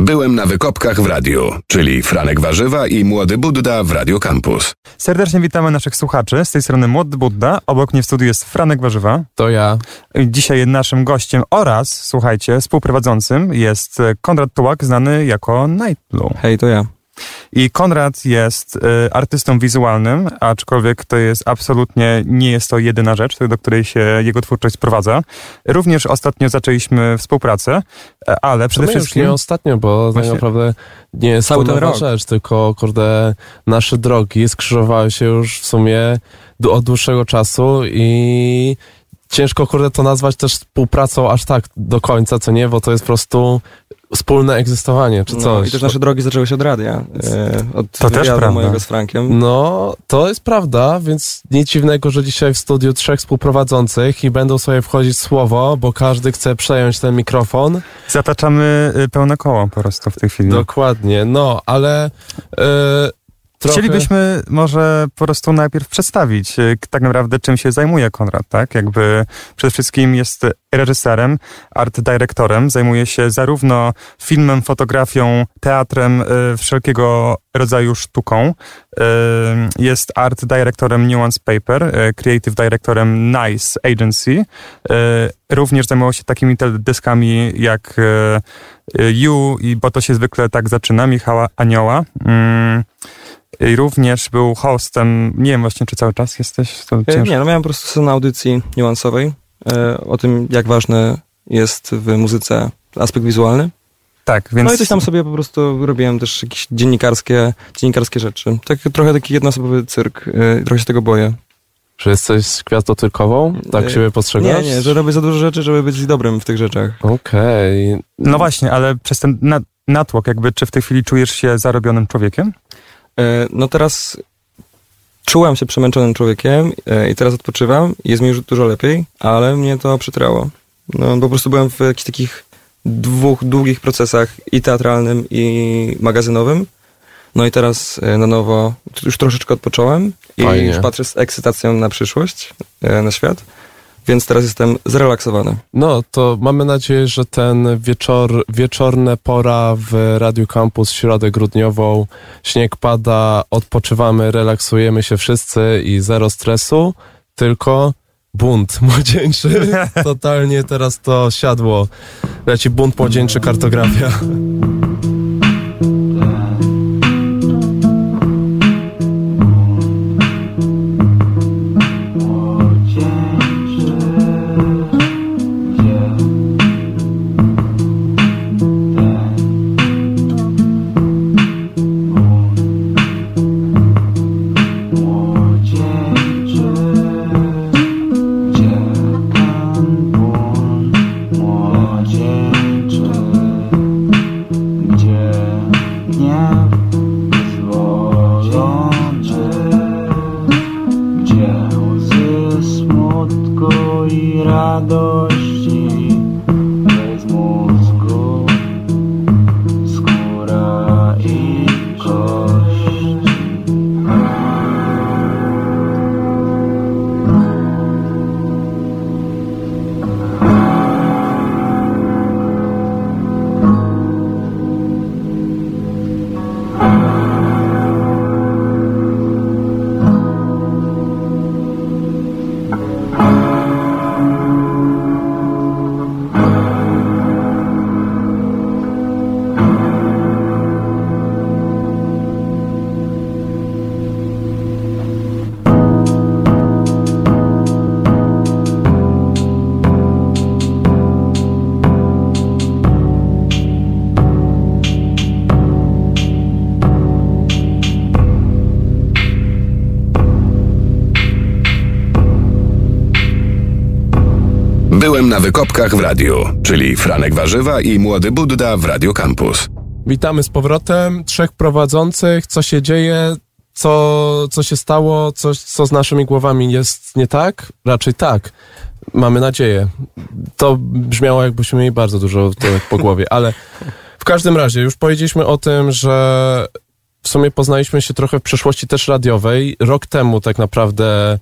Byłem na wykopkach w radiu, czyli Franek Warzywa i Młody Budda w Radio Campus. Serdecznie witamy naszych słuchaczy. Z tej strony Młody Budda. Obok mnie w studiu jest Franek Warzywa. To ja. Dzisiaj naszym gościem oraz, słuchajcie, współprowadzącym jest Konrad Tułak, znany jako Nightblue. Hej, to ja. I Konrad jest y, artystą wizualnym, aczkolwiek to jest absolutnie nie jest to jedyna rzecz, do której się jego twórczość sprowadza. Również ostatnio zaczęliśmy współpracę, e, ale przede to wszystkim... nie ostatnio, bo Właśnie... tak naprawdę nie jest Cały to nowa rok. rzecz, tylko kurde, nasze drogi skrzyżowały się już w sumie od dłuższego czasu i ciężko kurde to nazwać też współpracą aż tak do końca, co nie, bo to jest po prostu wspólne egzystowanie, czy coś. No, I też nasze drogi zaczęły się od radia. E, od to też prawda. mojego z Frankiem. No, to jest prawda, więc nic dziwnego, że dzisiaj w studiu trzech współprowadzących i będą sobie wchodzić słowo, bo każdy chce przejąć ten mikrofon. Zataczamy y, pełne koło po prostu w tej chwili. Dokładnie, no, ale... Yy, Trochę... Chcielibyśmy może po prostu najpierw przedstawić y, tak naprawdę czym się zajmuje Konrad, tak? Jakby przede wszystkim jest reżyserem, art dyrektorem, zajmuje się zarówno filmem, fotografią, teatrem, y, wszelkiego rodzaju sztuką. Y, jest art dyrektorem Nuance Paper, creative dyrektorem Nice Agency. Również zajmował się takimi teledyskami jak You i bo to się zwykle tak zaczyna, Michała Anioła. I również był hostem, nie wiem właśnie, czy cały czas jesteś? To e, nie, no miałem po prostu na audycji niuansowej e, o tym, jak ważny jest w muzyce aspekt wizualny. Tak, więc... No i coś tam sobie po prostu robiłem też jakieś dziennikarskie, dziennikarskie rzeczy. Tak, trochę taki jednoosobowy cyrk. E, trochę się tego boję. Że jesteś gwiazdotyrkową? Tak e, siebie postrzegasz? Nie, nie, że robię za dużo rzeczy, żeby być dobrym w tych rzeczach. Okej. Okay. No właśnie, ale przez ten natłok jakby, czy w tej chwili czujesz się zarobionym człowiekiem? E, no teraz czułem się przemęczonym człowiekiem e, i teraz odpoczywam i jest mi już dużo lepiej, ale mnie to przytrało. No, po prostu byłem w jakichś takich dwóch długich procesach i teatralnym i magazynowym. No i teraz e, na nowo już troszeczkę odpocząłem i Fajnie. już patrzę z ekscytacją na przyszłość, na świat więc teraz jestem zrelaksowany. No, to mamy nadzieję, że ten wieczor, wieczorne pora w Radio Campus, środę grudniową, śnieg pada, odpoczywamy, relaksujemy się wszyscy i zero stresu, tylko bunt młodzieńczy. Totalnie teraz to siadło. Leci bunt młodzieńczy, kartografia. Byłem na wykopkach w radiu, czyli Franek Warzywa i Młody Budda w Radio Campus. Witamy z powrotem. Trzech prowadzących. Co się dzieje? Co, co się stało? Coś, co z naszymi głowami jest nie tak? Raczej tak. Mamy nadzieję. To brzmiało, jakbyśmy mieli bardzo dużo po głowie, ale w każdym razie już powiedzieliśmy o tym, że w sumie poznaliśmy się trochę w przeszłości też radiowej. Rok temu tak naprawdę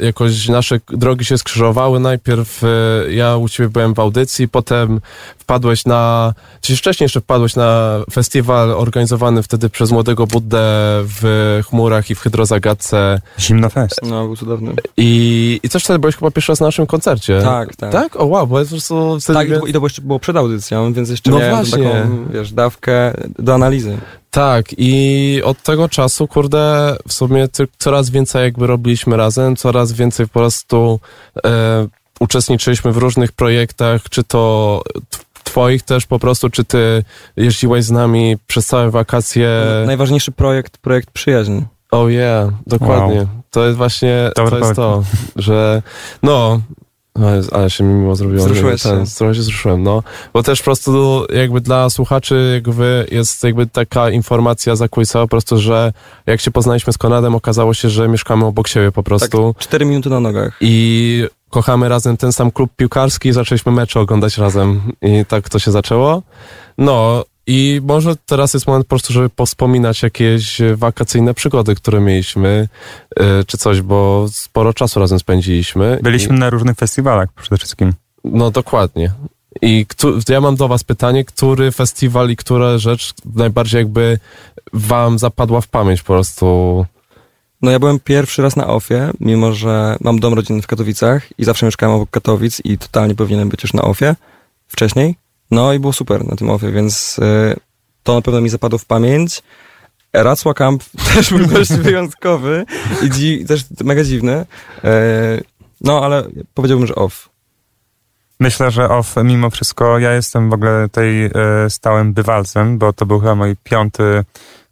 jakoś nasze drogi się skrzyżowały. Najpierw e, ja u ciebie byłem w audycji, potem wpadłeś na, czy wcześniej jeszcze wpadłeś na festiwal organizowany wtedy przez Młodego Buddę w Chmurach i w Hydrozagadce. Zimnofest. No, był cudowny. I, I też wtedy byłeś chyba pierwszy raz na naszym koncercie. Tak, tak. Tak? O wow, bo ja po prostu wtedy... Tak, i to, i to było jeszcze było przed audycją, więc jeszcze No miałem właśnie. taką, wiesz, dawkę do analizy. Tak, i od tego czasu, kurde, w sumie coraz więcej jakby robiliśmy razem, coraz więcej po prostu e, uczestniczyliśmy w różnych projektach, czy to twoich też po prostu, czy ty jeździłeś z nami przez całe wakacje. Najważniejszy projekt, projekt przyjaźń. Oh yeah, dokładnie. Wow. To jest właśnie, Dobry to jest to, że no, no, jest- ale się mi miło zrobiło. Wzruszyłeś Ten, się. Trochę się wzruszyłem, no. Bo też po prostu jakby dla słuchaczy jakby jest jakby taka informacja zakulisowa po prostu, że jak się poznaliśmy z Konradem, okazało się, że mieszkamy obok siebie po prostu Cztery minuty na nogach. i kochamy razem ten sam klub piłkarski i zaczęliśmy mecze oglądać razem i tak to się zaczęło. No i może teraz jest moment po prostu, żeby powspominać jakieś wakacyjne przygody, które mieliśmy, y, czy coś, bo sporo czasu razem spędziliśmy. Byliśmy na różnych festiwalach przede wszystkim. I, no dokładnie. I któ- ja mam do was pytanie, który festiwal i która rzecz najbardziej jakby wam zapadła w pamięć po prostu? No ja byłem pierwszy raz na OFie, mimo że mam dom rodzinny w Katowicach i zawsze mieszkałem obok Katowic i totalnie powinienem być już na OFie wcześniej. No i było super na tym OFie, więc y, to na pewno mi zapadło w pamięć. Racła Camp też był dość wyjątkowy i dzi- też mega dziwny. Y, no ale powiedziałbym, że off. Myślę, że off, mimo wszystko, ja jestem w ogóle tutaj e, stałym bywalcem, bo to był chyba mój piąty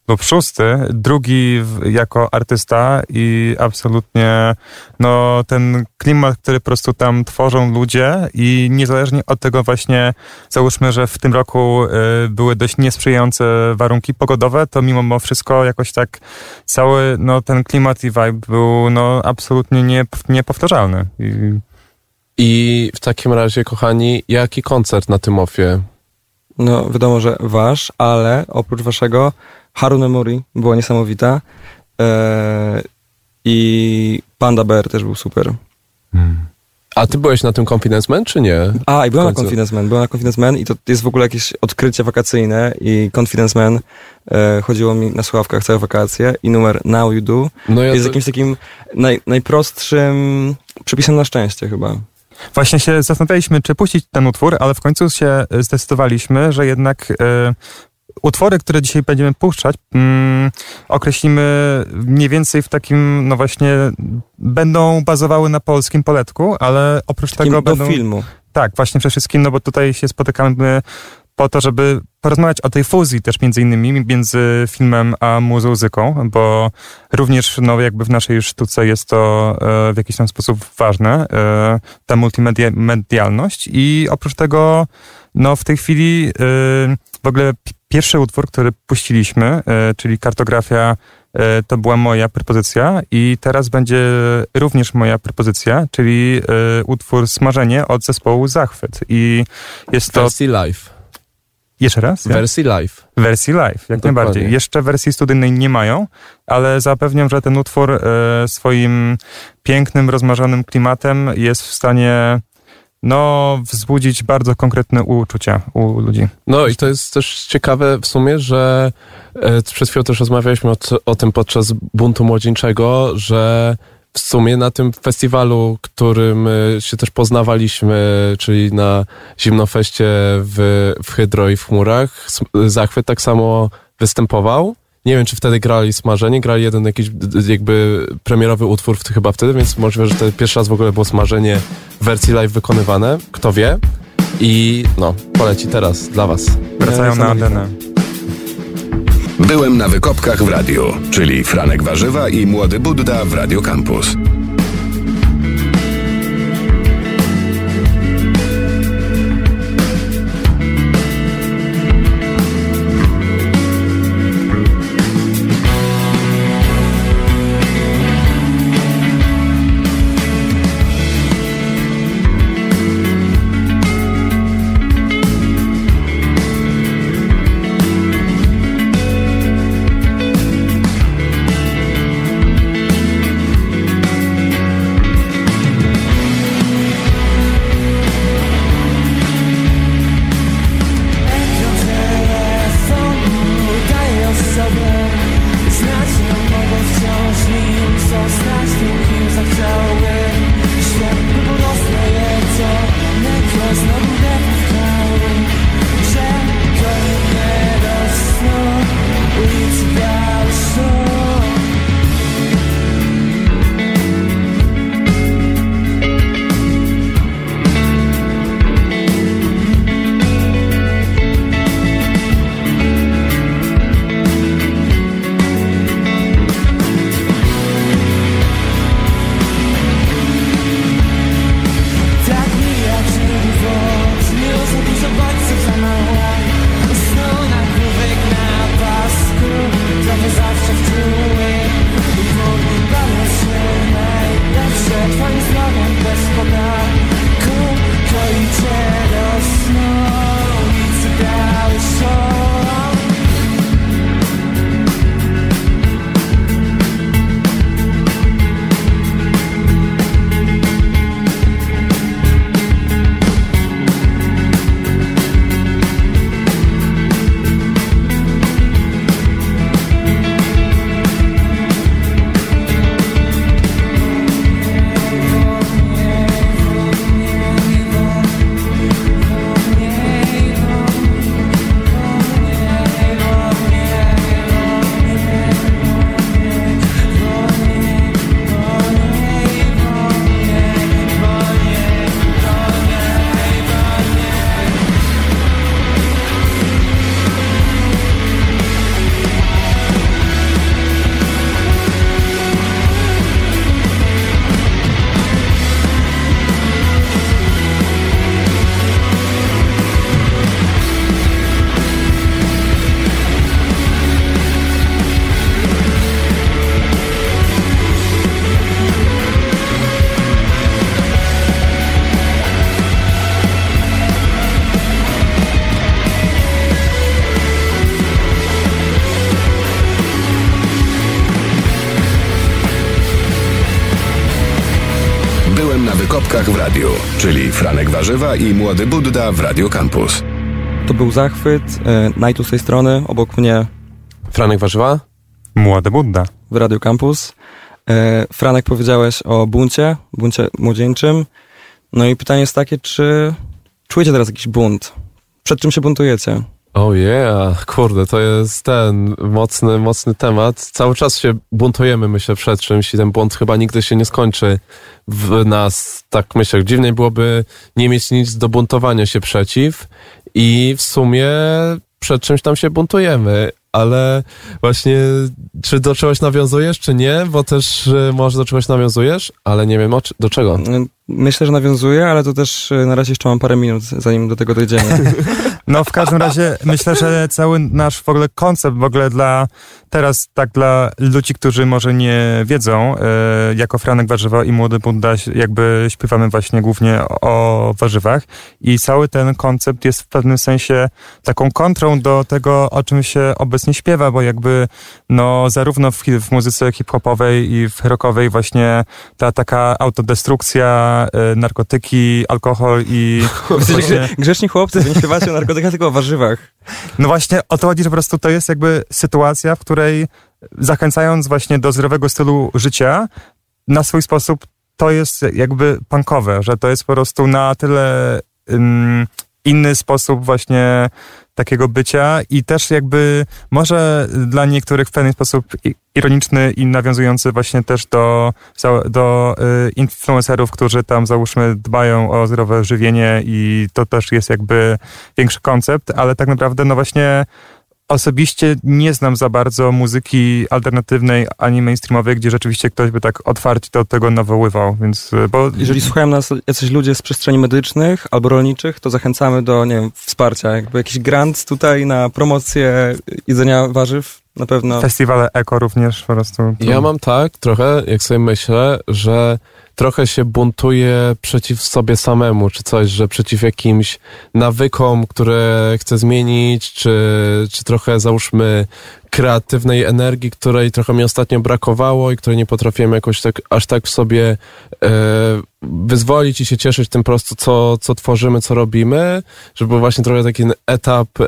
lub szósty, drugi w, jako artysta i absolutnie no ten klimat, który po prostu tam tworzą ludzie i niezależnie od tego właśnie, załóżmy, że w tym roku e, były dość niesprzyjające warunki pogodowe, to mimo wszystko jakoś tak cały no ten klimat i vibe był no absolutnie nie, niepowtarzalny. I I w takim razie, kochani, jaki koncert na tym ofie? No wiadomo, że wasz, ale oprócz waszego Haru Memory była niesamowita e, i Panda Bear też był super. A ty byłeś na tym Confidence Man, czy nie? A, i byłem na. Confidence Man, byłem na Confidence Man i to jest w ogóle jakieś odkrycie wakacyjne i Confidence Man e, chodziło mi na słuchawkach całe wakacje i numer Now You Do No ja jest to- jakimś takim naj, najprostszym przepisem na szczęście chyba. Właśnie się zastanawialiśmy, czy puścić ten utwór, ale w końcu się zdecydowaliśmy, że jednak e, utwory, które dzisiaj będziemy puszczać, mm, określimy mniej więcej w takim, no właśnie, będą bazowały na polskim poletku, ale oprócz Takim tego do będą... filmu. Tak, właśnie przede wszystkim, no bo tutaj się spotykamy po to, żeby porozmawiać o tej fuzji też między innymi między filmem a muzyką, bo również no jakby w naszej sztuce jest to e, w jakiś tam sposób ważne, e, ta multimedialność i oprócz tego no w tej chwili e, w ogóle pierwszy utwór, który puściliśmy, e, czyli kartografia e, to była moja propozycja i teraz będzie również moja propozycja, czyli e, utwór Smażenie od zespołu Zachwyt i jest to... Wersji live. Jeszcze raz? Ja? Wersji live. Wersji live, jak Dokładnie. najbardziej. Jeszcze wersji studyjnej nie mają, ale zapewniam, że ten utwór swoim pięknym, rozmarzonym klimatem jest w stanie no, wzbudzić bardzo konkretne uczucia u ludzi. No i to jest też ciekawe w sumie, że e, przed chwilą też rozmawialiśmy o, o tym podczas buntu młodzieńczego, że w sumie na tym festiwalu, którym e, się też poznawaliśmy, czyli na Zimnofeście w, w Hydro i w Chmurach, S- Zachwyt tak samo występował. Nie wiem, czy wtedy grali Smażenie, grali jeden jakiś jakby premierowy utwór w, chyba wtedy, więc możliwe, że to pierwszy raz w ogóle było Smażenie w wersji live wykonywane, kto wie. I no, poleci teraz dla was. Wracają na antenę. Byłem na wykopkach w radiu, czyli Franek Warzywa i Młody Budda w Radio Campus. Warzywa i Młody Budda w Radio Campus. To był zachwyt. E, Najtu z tej strony, obok mnie Franek Warzywa? Młody Budda. w Radio Campus. E, Franek, powiedziałeś o buncie, buncie młodzieńczym. No i pytanie jest takie, czy czujecie teraz jakiś bunt? Przed czym się buntujecie? Oh yeah, kurde, to jest ten mocny, mocny temat. Cały czas się buntujemy, myślę, przed czymś i ten bunt chyba nigdy się nie skończy w nas. Tak myślę, dziwniej byłoby nie mieć nic do buntowania się przeciw i w sumie przed czymś tam się buntujemy. Ale właśnie, czy do czegoś nawiązujesz, czy nie? Bo też y, może do czegoś nawiązujesz, ale nie wiem do czego. Myślę, że nawiązuję, ale to też e, na razie jeszcze mam parę minut, zanim do tego dojdziemy. No w każdym razie myślę, że cały nasz w ogóle koncept w ogóle dla teraz tak dla ludzi, którzy może nie wiedzą, e, jako Franek Warzywa i Młody Budda jakby śpiewamy właśnie głównie o warzywach i cały ten koncept jest w pewnym sensie taką kontrą do tego, o czym się obecnie śpiewa, bo jakby no zarówno w, w muzyce hip-hopowej i w rockowej właśnie ta taka autodestrukcja, e, narkotyki, alkohol i właśnie... grze- Grzeczni chłopcy, wy nie śpiewacie o narkotykach, tylko o warzywach. No właśnie o to chodzi, że po prostu to jest jakby sytuacja, w której zachęcając właśnie do zdrowego stylu życia, na swój sposób to jest jakby punkowe, że to jest po prostu na tyle ym, inny sposób właśnie takiego bycia i też jakby może dla niektórych w pewien sposób ironiczny i nawiązujący właśnie też do, do y, influencerów, którzy tam załóżmy dbają o zdrowe żywienie i to też jest jakby większy koncept, ale tak naprawdę no właśnie osobiście nie znam za bardzo muzyki alternatywnej ani mainstreamowej, gdzie rzeczywiście ktoś by tak otwarcie do tego nawoływał, więc y, bo Jeżeli słuchają nas jacyś ludzie z przestrzeni medycznych albo rolniczych, to zachęcamy do, nie wiem, wsparcia. Jakby jakiś grant tutaj na promocję jedzenia warzyw, na pewno. festiwale eko również po prostu. Ja mam tak trochę, jak sobie myślę, że trochę się buntuję przeciw sobie samemu, czy coś, że przeciw jakimś nawykom, które chcę zmienić, czy, czy trochę załóżmy kreatywnej energii, której trochę mi ostatnio brakowało i której nie potrafiłem jakoś tak, aż tak w sobie e, wyzwolić i się cieszyć tym po prostu, co, co tworzymy, co robimy, żeby był właśnie trochę taki etap e,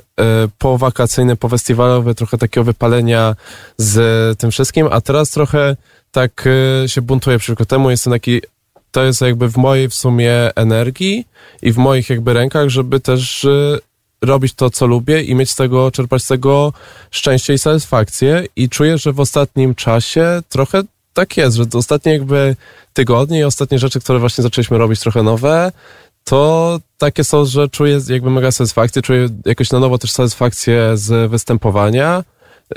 powakacyjny, powestiwalowy, trochę takiego wypalenia z tym wszystkim, a teraz trochę tak e, się buntuję przeciwko temu, jestem taki to jest jakby w mojej w sumie energii i w moich jakby rękach, żeby też e, robić to, co lubię i mieć z tego, czerpać z tego szczęście i satysfakcję. I czuję, że w ostatnim czasie trochę tak jest, że ostatnie jakby tygodnie i ostatnie rzeczy, które właśnie zaczęliśmy robić trochę nowe, to takie są, że czuję jakby mega satysfakcję, czuję jakoś na nowo też satysfakcję z występowania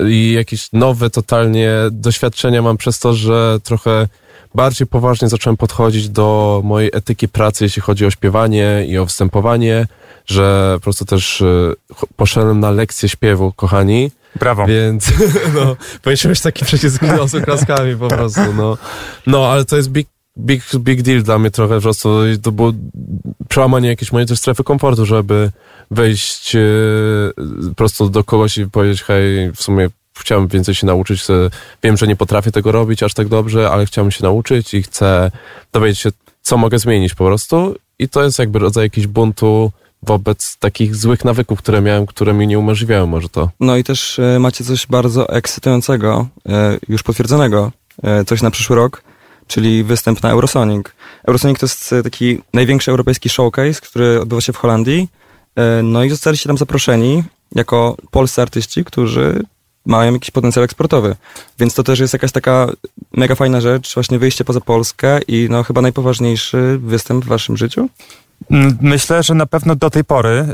i jakieś nowe totalnie doświadczenia mam przez to, że trochę bardziej poważnie zacząłem podchodzić do mojej etyki pracy, jeśli chodzi o śpiewanie i o występowanie, że po prostu też y, poszedłem na lekcję śpiewu, kochani, Brawo. więc no, powinniśmy mieć taki przycisk z oklaskami po prostu, no. No, ale to jest big, big, big deal dla mnie trochę po prostu. To było przełamanie jakiejś mojej też strefy komfortu, żeby wejść e, po prostu do kogoś i powiedzieć, hej, w sumie chciałem więcej się nauczyć, wiem, że nie potrafię tego robić aż tak dobrze, ale chciałem się nauczyć i chcę dowiedzieć się, co mogę zmienić po prostu. I to jest jakby rodzaj jakiegoś buntu wobec takich złych nawyków, które miałem, które mi nie umożliwiały może to. No i też e, macie coś bardzo ekscytującego, e, już potwierdzonego, coś na przyszły rok, czyli występ na Eurosonic. Eurosonic to jest e, taki największy europejski showcase, który odbywa się w Holandii. E, no i zostaliście tam zaproszeni jako polscy artyści, którzy mają jakiś potencjał eksportowy. Więc to też jest jakaś taka mega fajna rzecz, właśnie wyjście poza Polskę i no chyba najpoważniejszy występ w waszym życiu. Mm, Myślę, że na pewno do tej pory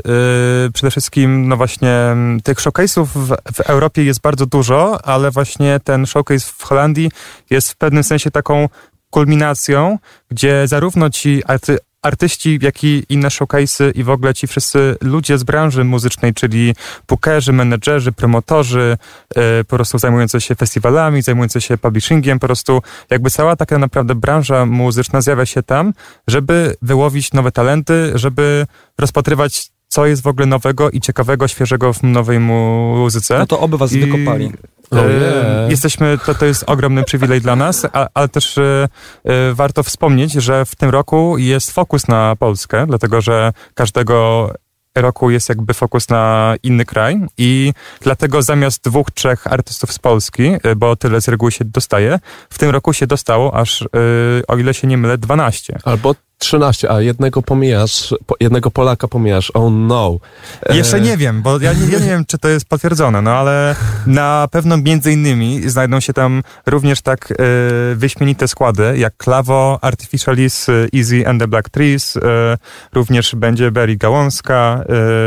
yy, przede wszystkim, no właśnie, mm, tych showcase'ów w, w Europie jest bardzo dużo, ale właśnie ten showcase w Holandii jest w pewnym sensie taką kulminacją, gdzie zarówno ci arty, artyści, jak i inne showcase'y i w ogóle ci wszyscy ludzie z branży muzycznej, czyli bookerzy, menedżerzy, promotorzy, yy, po prostu zajmujący się festiwalami, zajmujący się publishingiem, po prostu jakby cała taka naprawdę branża muzyczna zjawia się tam, żeby wyłowić nowe talenty, żeby rozpatrywać, co jest w ogóle nowego i ciekawego, świeżego w nowej muzyce. No to oby was I- wykopali. Oh, E, yeah. Jesteśmy, to, to jest ogromny przywilej dla nas, a, ale też e, e, warto wspomnieć, że w tym roku jest fokus na Polskę, dlatego że każdego roku jest jakby fokus na inny kraj i dlatego zamiast dwóch, trzech artystów z Polski, e, bo tyle z reguły się dostaje, w tym roku się dostało aż, e, o ile się nie mylę, 12. Albo 13, a jednego pomijasz, po, jednego Polaka pomijasz. Oh no. E, Jeszcze nie wiem, bo ja nie, ja nie wiem, czy to jest potwierdzone, no ale na pewno między innymi znajdą się tam również tak e, wyśmienite składy jak Klawo, Artificialis, Easy and the Black Trees, e, również będzie Berry Gałązka,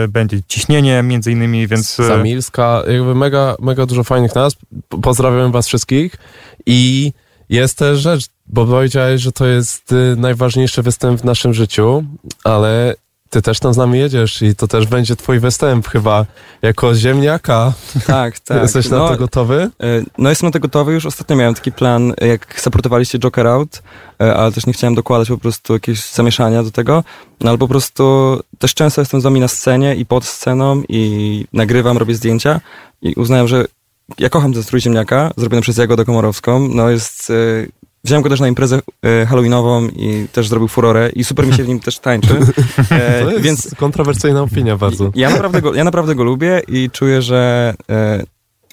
będzie Ciśnienie między innymi, więc... e, Samilska, jakby mega, mega dużo fajnych nazw. Pozdrawiam was wszystkich i jest też rzecz, bo powiedziałeś, że to jest y, najważniejszy występ w naszym życiu, ale ty też tam z nami jedziesz i to też będzie twój występ chyba jako ziemniaka. Tak, tak. Jesteś na no, to gotowy? e, No jestem na to gotowy, już ostatnio miałem taki plan, jak supportowaliście Joker Out, e, ale też nie chciałem dokładać po prostu jakiegoś zamieszania do tego, no ale po prostu też często jestem z wami na scenie i pod sceną i nagrywam, robię zdjęcia i uznałem, że ja kocham ten strój ziemniaka, zrobiony przez Jagodę Komorowską, no jest... Wziąłem go też na imprezę e, halloweenową i też zrobił furorę i super mi się w nim też tańczy. E, To jest więc kontrowersyjna opinia bardzo. ja naprawdę, go, ja naprawdę go lubię i czuję, że e,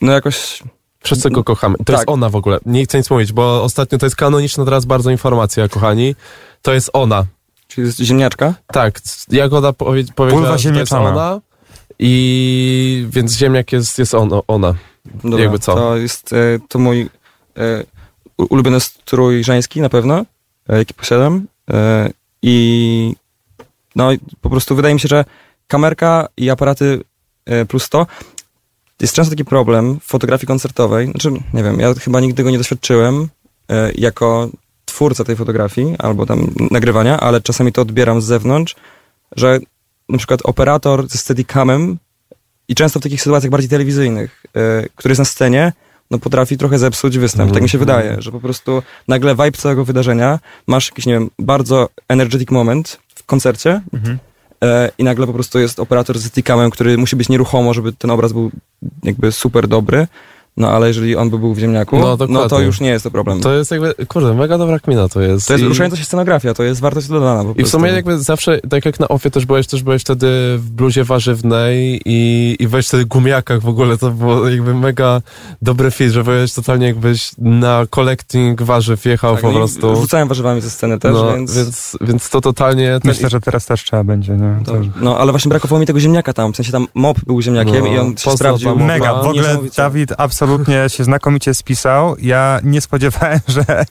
no jakoś Wszyscy go kochamy. To Tak. jest ona w ogóle. Nie chcę nic mówić, bo ostatnio to jest kanoniczna teraz bardzo informacja, kochani. To jest ona. Czyli jest ziemniaczka? Tak, Jagoda powie, powiedziała, Pulwa że to jest ona i więc ziemniak jest, jest on, ona. Dobra, Jakby co? To jest e, to mój e, ulubiony strój żeński na pewno, e, jaki posiadam. E, I no po prostu wydaje mi się, że kamerka i aparaty e, plus to jest często taki problem w fotografii koncertowej. Znaczy, nie wiem, ja chyba nigdy go nie doświadczyłem jako twórca tej fotografii albo tam nagrywania, ale czasami to odbieram z zewnątrz, że na przykład operator ze steadicamem i często w takich sytuacjach bardziej telewizyjnych, który jest na scenie, no potrafi trochę zepsuć występ. Tak mi się wydaje, że po prostu nagle vibe całego wydarzenia, masz jakiś, nie wiem, bardzo energetic moment w koncercie e, i nagle po prostu jest operator z steadicamem, który musi być nieruchomo, żeby ten obraz był jakby super dobry, no ale jeżeli on by był w ziemniaku, No, no, to już nie jest to problem. To jest jakby, kurde, mega dobra kmina to jest. To jest I- ruszająca się scenografia, to jest wartość dodana po I w prostu. sumie jakby zawsze, tak jak na ofie też byłeś, też byłeś wtedy w bluzie warzywnej i, i weź wtedy gumiakach w ogóle, to było jakby mega dobry fit, że byłeś totalnie jakbyś na collecting warzyw jechał Tak, po no prostu. Rzucałem warzywami ze sceny też, no, więc... więc, więc to totalnie... Ten, Myślę, że teraz też trzeba będzie, nie? To, To- no, ale właśnie brakowało mi tego ziemniaka tam. W sensie tam mop był ziemniakiem No, i on się sprawdził. Mega, w ogóle. Dawid absolutnie się znakomicie spisał. Ja nie spodziewałem, że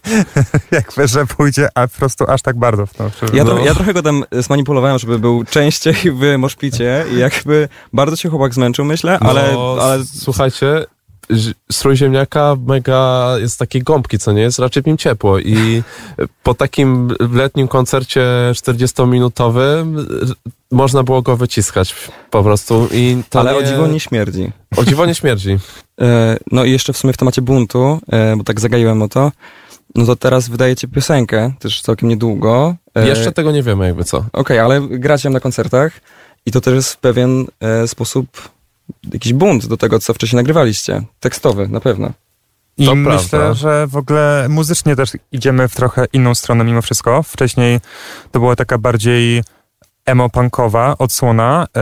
jakby, że pójdzie a po prostu aż tak bardzo w to. Ja, No. tro, ja trochę go tam zmanipulowałem, żeby był częściej w moszpicie i jakby bardzo się chłopak zmęczył, myślę, ale, no, ale Słuchajcie, strój ziemniaka mega jest takiej gąbki, co nie jest raczej w nim ciepło i po takim letnim koncercie 40-minutowym r- można było go wyciskać po prostu i ale nie, o dziwo nie śmierdzi. o dziwo nie śmierdzi. E, no i jeszcze w sumie w temacie buntu, e, bo tak zagaiłem o to, no to teraz wydajecie piosenkę, też całkiem niedługo. E, Jeszcze tego nie wiemy jakby co. Okej, ale gracie na koncertach i to też jest w pewien sposób jakiś bunt do tego, co wcześniej nagrywaliście. Tekstowy, na pewno. I To myślę, prawda. że w ogóle muzycznie też idziemy w trochę inną stronę mimo wszystko. Wcześniej to była taka bardziej emo-punkowa odsłona, e,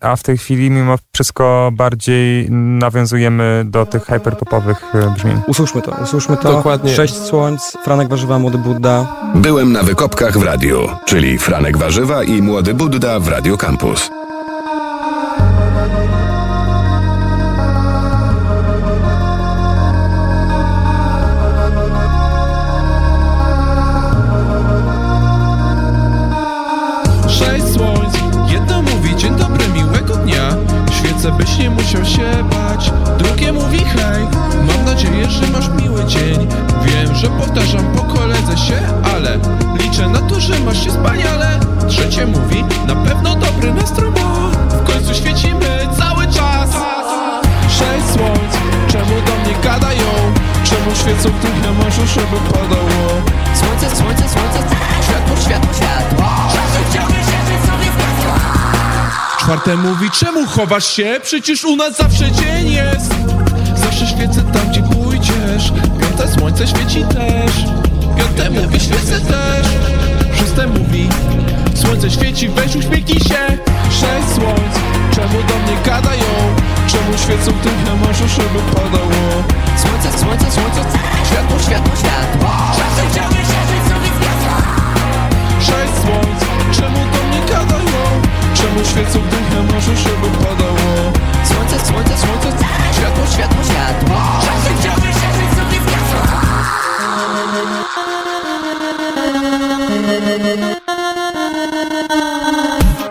a w tej chwili mimo wszystko bardziej nawiązujemy do tych hyperpopowych e, brzmień. Usłyszmy to, usłyszmy to. Dokładnie. Sześć słońc, Franek Warzywa, Młody Budda. Byłem na wykopkach w radiu, czyli Franek Warzywa i Młody Budda w Radio Campus. Byś nie musiał się bać. Drugie mówi hej, mam nadzieję, że masz miły dzień. Wiem, że powtarzam po koledze się, ale Liczę na to, że masz się wspaniale. Trzecie mówi, na pewno dobry nastrój W końcu świecimy cały czas. Sześć słońc, czemu do mnie gadają? Czemu świecą w na morzu, żeby Czwarte mówi, czemu chowasz się? Przecież u nas zawsze dzień jest Zawsze świecę tam, gdzie pójdziesz Piąte słońce świeci też Piąte mówi, świecę też Szóste mówi Słońce świeci, weź uśmiechnij się Sześć słońc, czemu do mnie gadają? Czemu świecą tym może, żeby padało? Słońce, słońce, słońce Światło, światło, światło Czasem chciałbym się żyć sobie zgasła Sześć słońc, czemu do mnie gadają? Czemu świecą tym może, żeby padało? Słońce, słońce, słońce Światło, światło, światło Czasem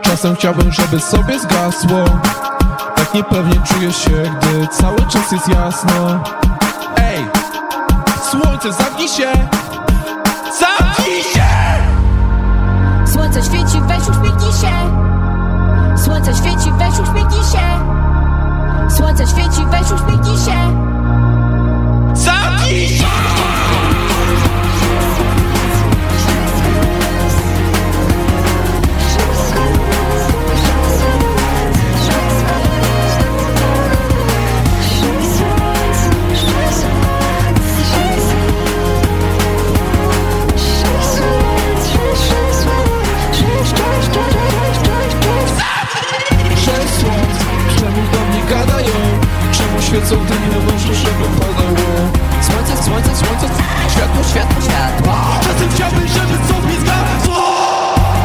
Czasem chciałbym, żeby sobie zgasło Tak niepewnie czuję się, gdy cały czas jest jasno Ej! Słońce, zamknij się! Zamknij się! Słońce świeci, weź uśmiechnij się Słońce świeci, weź uśmiechnij się Słońce świeci, weź uśmiechnij się Zamknij się! Świecą może, żeby padało? Słońce, słońce, słońce Światło, światło, światło Czasem chciałbym, żeby sobie zgasło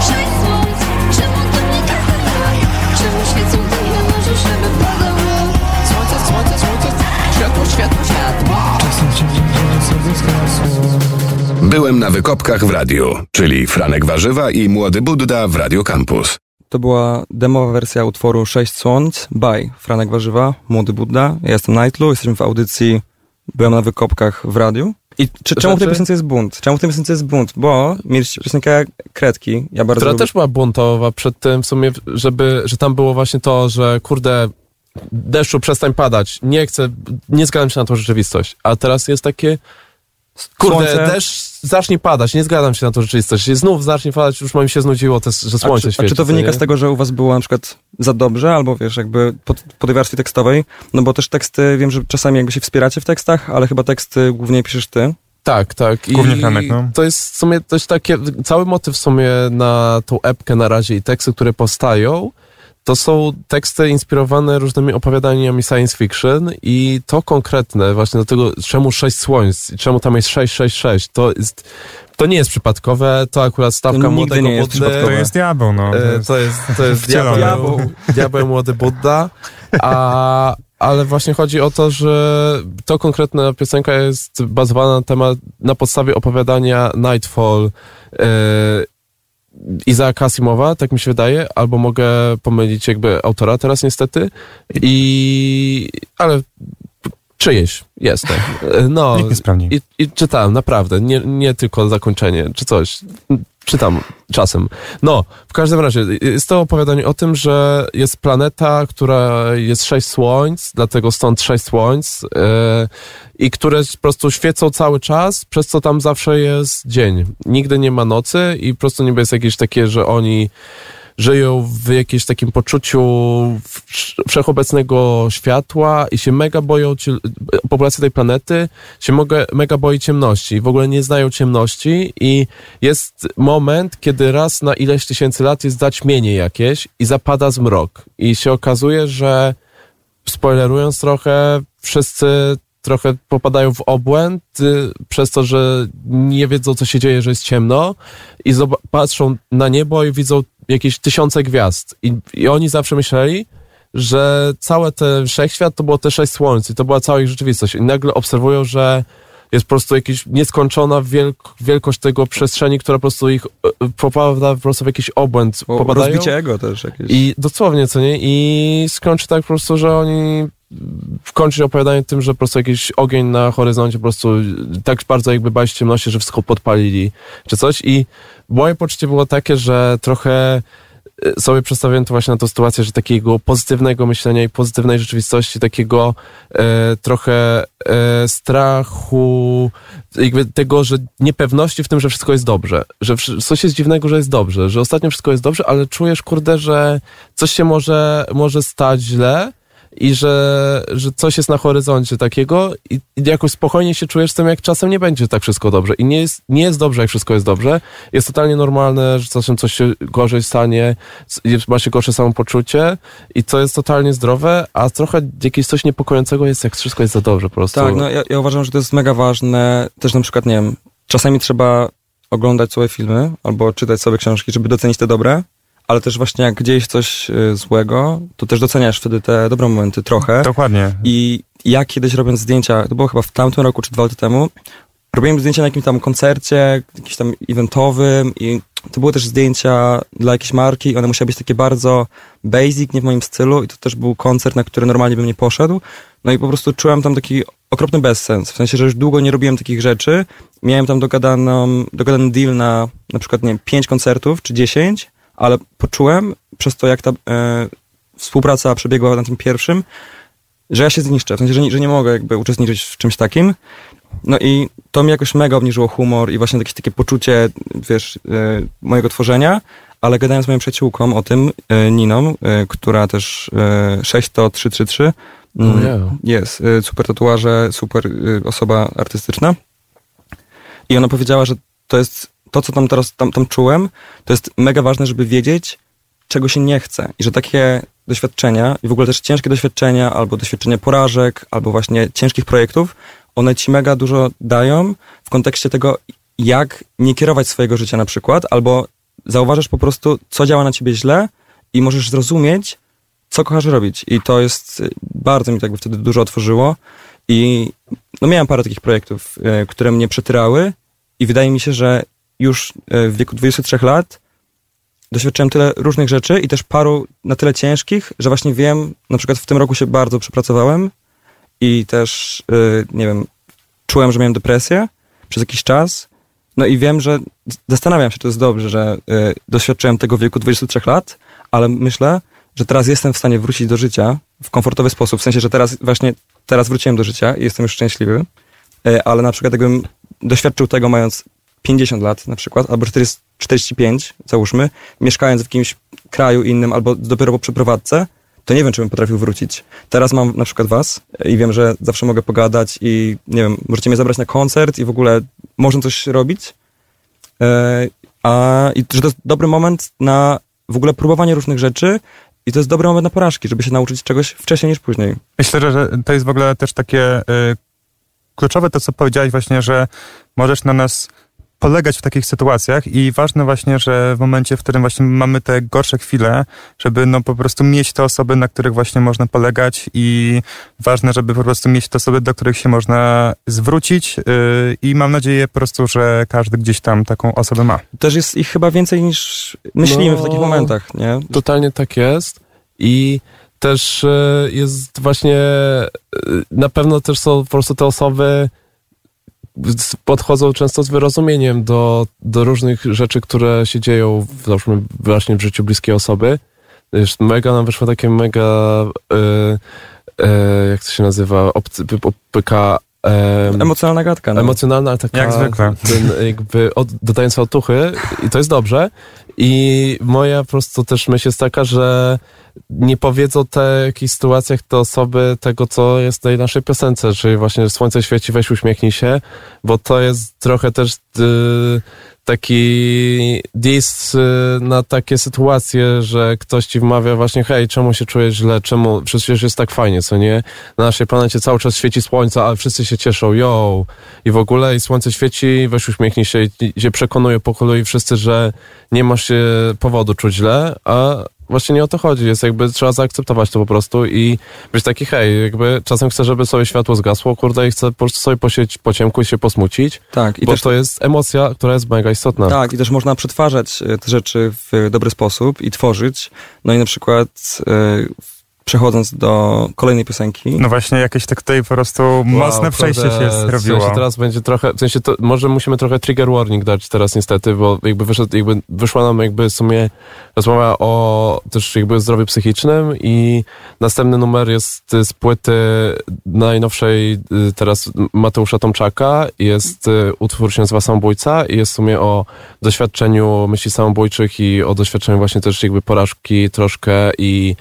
Sześć słońc, czemu do mnie gadają? Czemu świecą dymne może, żeby padało? Słońce, słońce, słońce Światło, światło, światło Czasem chciałbym, żeby sobie zgasło Byłem na wykopkach w radiu, czyli Franek Warzywa i Młody Budda w Radio Campus. To była demowa wersja utworu Sześć Słońc by Franek Warzywa, Młody Budda. Ja jestem Nightlu, jesteśmy w audycji Byłem na wykopkach w radiu. I czy, czemu w tej Znaczy- piosence jest bunt? Czemu w tej piosence jest bunt? Bo mieliście piosenkę Kredki, ja bardzo która lubię. też była buntowa przed tym w sumie, żeby, że tam było właśnie to, że kurde, deszczu przestań padać, nie chcę, nie zgadzam się na tą rzeczywistość. A teraz jest takie, kurde, Słońce. deszcz zacznie padać, nie zgadzam się na tą rzeczywistość. Znów zacznie padać, już mi się znudziło, to, że A słońce czy, świeci. a czy to wynika nie? z tego, że u was było na przykład za dobrze, albo wiesz, jakby po, po tej warstwie tekstowej? No bo też teksty, wiem, że czasami jakby się wspieracie w tekstach, ale chyba teksty głównie piszesz ty. Tak, tak. I Głównie Franek, no. To jest w sumie dość takie, cały motyw w sumie na tą epkę na razie i teksty, które powstają, to są teksty inspirowane różnymi opowiadaniami science fiction i to konkretne właśnie do tego, czemu sześć słońc, i czemu tam jest 666, to jest, to nie jest przypadkowe, to akurat stawka To nigdy młodego nie jest Buddy. To jest diabeł, no. To E, jest, To jest, to jest Wcielony. diabeł, diabeł młody Buddha, a, ale właśnie chodzi o to, że to konkretna piosenka jest bazowana na temat, na podstawie opowiadania Nightfall e, Izaaka Asimowa, tak mi się wydaje, albo mogę pomylić jakby autora teraz niestety, i ale czyjeś jest No, nikt nie sprawdzi. i, I czytałem, naprawdę, nie, nie tylko zakończenie, czy coś. Czytam czasem. No, w każdym razie, jest to opowiadanie o tym, że jest planeta, która jest sześć słońc, dlatego stąd sześć słońc, yy, i które po prostu świecą cały czas, przez co tam zawsze jest dzień. Nigdy nie ma nocy i po prostu niby jest jakieś takie, że oni żyją w jakimś takim poczuciu wsz- wszechobecnego światła i się mega boją, populacja tej planety się mega, boi ciemności w ogóle nie znają ciemności i jest moment, kiedy raz na ileś tysięcy lat jest zaćmienie jakieś i zapada zmrok. I się okazuje, że spoilerując trochę, wszyscy trochę popadają w obłęd y, przez to, że nie wiedzą, co się dzieje, że jest ciemno i patrzą na niebo i widzą jakieś tysiące gwiazd. I, I oni zawsze myśleli, że całe ten wszechświat to było te sześć słońc i to była cała ich rzeczywistość. I nagle obserwują, że jest po prostu jakaś nieskończona wielk- wielkość tego przestrzeni, która po prostu ich e, popada po prostu w jakiś obłęd. Popadają. rozbicie ego też jakieś. I dosłownie, co nie? I skończy tak po prostu, że oni kończy opowiadanie tym, że po prostu jakiś ogień na horyzoncie po prostu tak bardzo jakby bali ciemności, że wszystko podpalili czy coś. I moje poczucie było takie, że trochę e, sobie przedstawiłem to właśnie na tą sytuację, że takiego pozytywnego myślenia i pozytywnej rzeczywistości, takiego e, trochę e, strachu, jakby tego, że niepewności w tym, że wszystko jest dobrze, że coś jest dziwnego, że jest dobrze, że ostatnio wszystko jest dobrze, ale czujesz, kurde, że coś się może, może stać źle, i że, że coś jest na horyzoncie takiego i, i jakoś spokojnie się czujesz z tym, jak czasem nie będzie tak wszystko dobrze. I nie jest, nie jest dobrze, jak wszystko jest dobrze. Jest totalnie normalne, że czasem coś się gorzej stanie, ma się gorsze samopoczucie i to jest totalnie zdrowe, a trochę jakieś coś niepokojącego jest, jak wszystko jest za dobrze po prostu. Tak, no ja, ja uważam, że to jest mega ważne. Też na przykład, nie wiem, czasami trzeba oglądać sobie filmy albo czytać sobie książki, żeby docenić te dobre, ale też właśnie jak gdzieś coś y, złego, to też doceniasz wtedy te dobre momenty trochę. Dokładnie. I ja kiedyś robiąc zdjęcia, to było chyba w tamtym roku czy dwa lata temu, robiłem zdjęcia na jakimś tam koncercie, jakimś tam eventowym i to były też zdjęcia dla jakiejś marki i one musiały być takie bardzo basic, nie w moim stylu i to też był koncert, na który normalnie bym nie poszedł. No i po prostu czułem tam taki okropny bezsens, w sensie, że już długo nie robiłem takich rzeczy. Miałem tam dogadaną, dogadany deal na na przykład, nie wiem, pięć koncertów czy dziesięć, ale poczułem przez to, jak ta e, współpraca przebiegła na tym pierwszym, że ja się zniszczę, w sensie, że nie, że nie mogę jakby uczestniczyć w czymś takim. No i to mi jakoś mega obniżyło humor i właśnie jakieś takie poczucie, wiesz, e, mojego tworzenia, ale gadając z moją przyjaciółką o tym, e, Niną, e, która też e, 6 to 333, mm, Ojej. jest, e, super tatuaże, super e, osoba artystyczna. I ona powiedziała, że to jest to, co tam teraz tam, tam czułem, to jest mega ważne, żeby wiedzieć, czego się nie chce. I że takie doświadczenia, i w ogóle też ciężkie doświadczenia, albo doświadczenia porażek, albo właśnie ciężkich projektów, one ci mega dużo dają w kontekście tego, jak nie kierować swojego życia na przykład, albo zauważasz po prostu, co działa na ciebie źle i możesz zrozumieć, co kochasz robić. I to jest, y, bardzo mi tak wtedy dużo otworzyło. I no miałem parę takich projektów, y, które mnie przetyrały i wydaje mi się, że już y, w wieku 23 lat doświadczyłem tyle różnych rzeczy i też paru na tyle ciężkich, że właśnie wiem, na przykład w tym roku się bardzo przepracowałem i też, y, nie wiem, czułem, że miałem depresję przez jakiś czas. No i wiem, że zastanawiam się, czy to jest dobrze, że y, doświadczyłem tego w wieku 23 lat, ale myślę, że teraz jestem w stanie wrócić do życia w komfortowy sposób. W sensie, że teraz właśnie, teraz wróciłem do życia i jestem już szczęśliwy, ale na przykład jakbym doświadczył tego mając 50 lat na przykład, albo 40, 45, załóżmy, mieszkając w jakimś kraju innym, albo dopiero po przeprowadzce, to nie wiem, czy bym potrafił wrócić. Teraz mam na przykład was i wiem, że zawsze mogę pogadać i nie wiem, możecie mnie zabrać na koncert i w ogóle można coś robić. E, a i że to jest dobry moment na w ogóle próbowanie różnych rzeczy i to jest dobry moment na porażki, żeby się nauczyć czegoś wcześniej niż później. Myślę, że- że to jest w ogóle też takie y, kluczowe to, co powiedziałeś właśnie, że możesz na nas polegać w takich sytuacjach i ważne właśnie, że w momencie, w którym właśnie mamy te gorsze chwile, żeby no po prostu mieć te osoby, na których właśnie można polegać i ważne, żeby po prostu mieć te osoby, do których się można zwrócić yy, i mam nadzieję po prostu, że każdy gdzieś tam taką osobę ma. Też jest ich chyba więcej niż myślimy w No. takich momentach, nie? Totalnie tak jest i też e, jest właśnie, e, na pewno też są po prostu te osoby podchodzą często z wyrozumieniem do, do różnych rzeczy, które się dzieją załóżmy właśnie w życiu bliskiej osoby. Mega nam wyszło takie mega, e, e, jak to się nazywa, opyka e, Emocjonalna gadka. No. emocjonalna, ale taka Jak zwykle. Ten, jakby od, dodająca otuchy i to jest dobrze. I moja po prostu też myśl jest taka, że nie powiedzą te jakichś sytuacjach te osoby tego, co jest w tej naszej piosence, czyli właśnie że słońce świeci, weź uśmiechnij się, bo to jest trochę też y, taki dis y, na takie sytuacje, że ktoś ci wmawia właśnie, hej, czemu się czujesz źle, czemu, przecież jest tak fajnie, co nie? Na naszej planecie cały czas świeci słońce, ale wszyscy się cieszą, yo! I w ogóle i słońce świeci, weź uśmiechnij się i się przekonuje po kolei wszyscy, że nie masz się powodu czuć źle, a właśnie nie o to chodzi. Jest jakby, trzeba zaakceptować to po prostu i być taki, hej, jakby czasem chcę, żeby sobie światło zgasło, kurde, i chcę po prostu sobie posiedzieć po ciemku i się posmucić, Tak, i bo też to jest emocja, która jest mega istotna. Tak, i też można przetwarzać e, te rzeczy w dobry sposób i tworzyć. No i na przykład e, przechodząc do kolejnej piosenki. No właśnie, jakieś tak tutaj po prostu mocne przejście się W zrobiło. sensie teraz będzie trochę, w sensie to, może musimy trochę trigger warning dać teraz niestety, bo jakby, wyszedł, jakby wyszła nam jakby w sumie rozmowa o też jakby zdrowiu psychicznym i następny numer jest z płyty najnowszej y, teraz Mateusza Tomczaka. Jest y, utwór się nazywa Samobójca i jest w sumie o doświadczeniu myśli samobójczych i o doświadczeniu właśnie też jakby porażki troszkę i,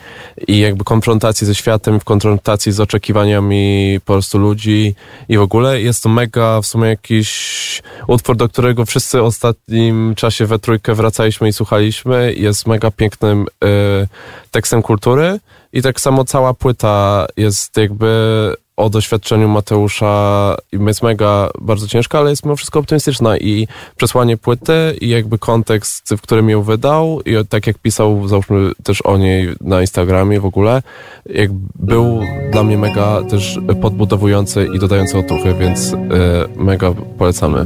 i jakby konfrontacji ze światem, w konfrontacji z oczekiwaniami po prostu ludzi i w ogóle jest to mega w sumie jakiś utwór, do którego wszyscy w ostatnim czasie we trójkę wracaliśmy i słuchaliśmy. Jest mega pięknym y, tekstem kultury i tak samo cała płyta jest jakby o doświadczeniu Mateusza jest mega bardzo ciężka, ale jest mimo wszystko optymistyczna i przesłanie płyty i jakby kontekst, w którym ją wydał i tak jak pisał załóżmy też o niej na Instagramie w ogóle, jak był dla mnie mega też podbudowujący i dodający otuchy, więc y, mega polecamy.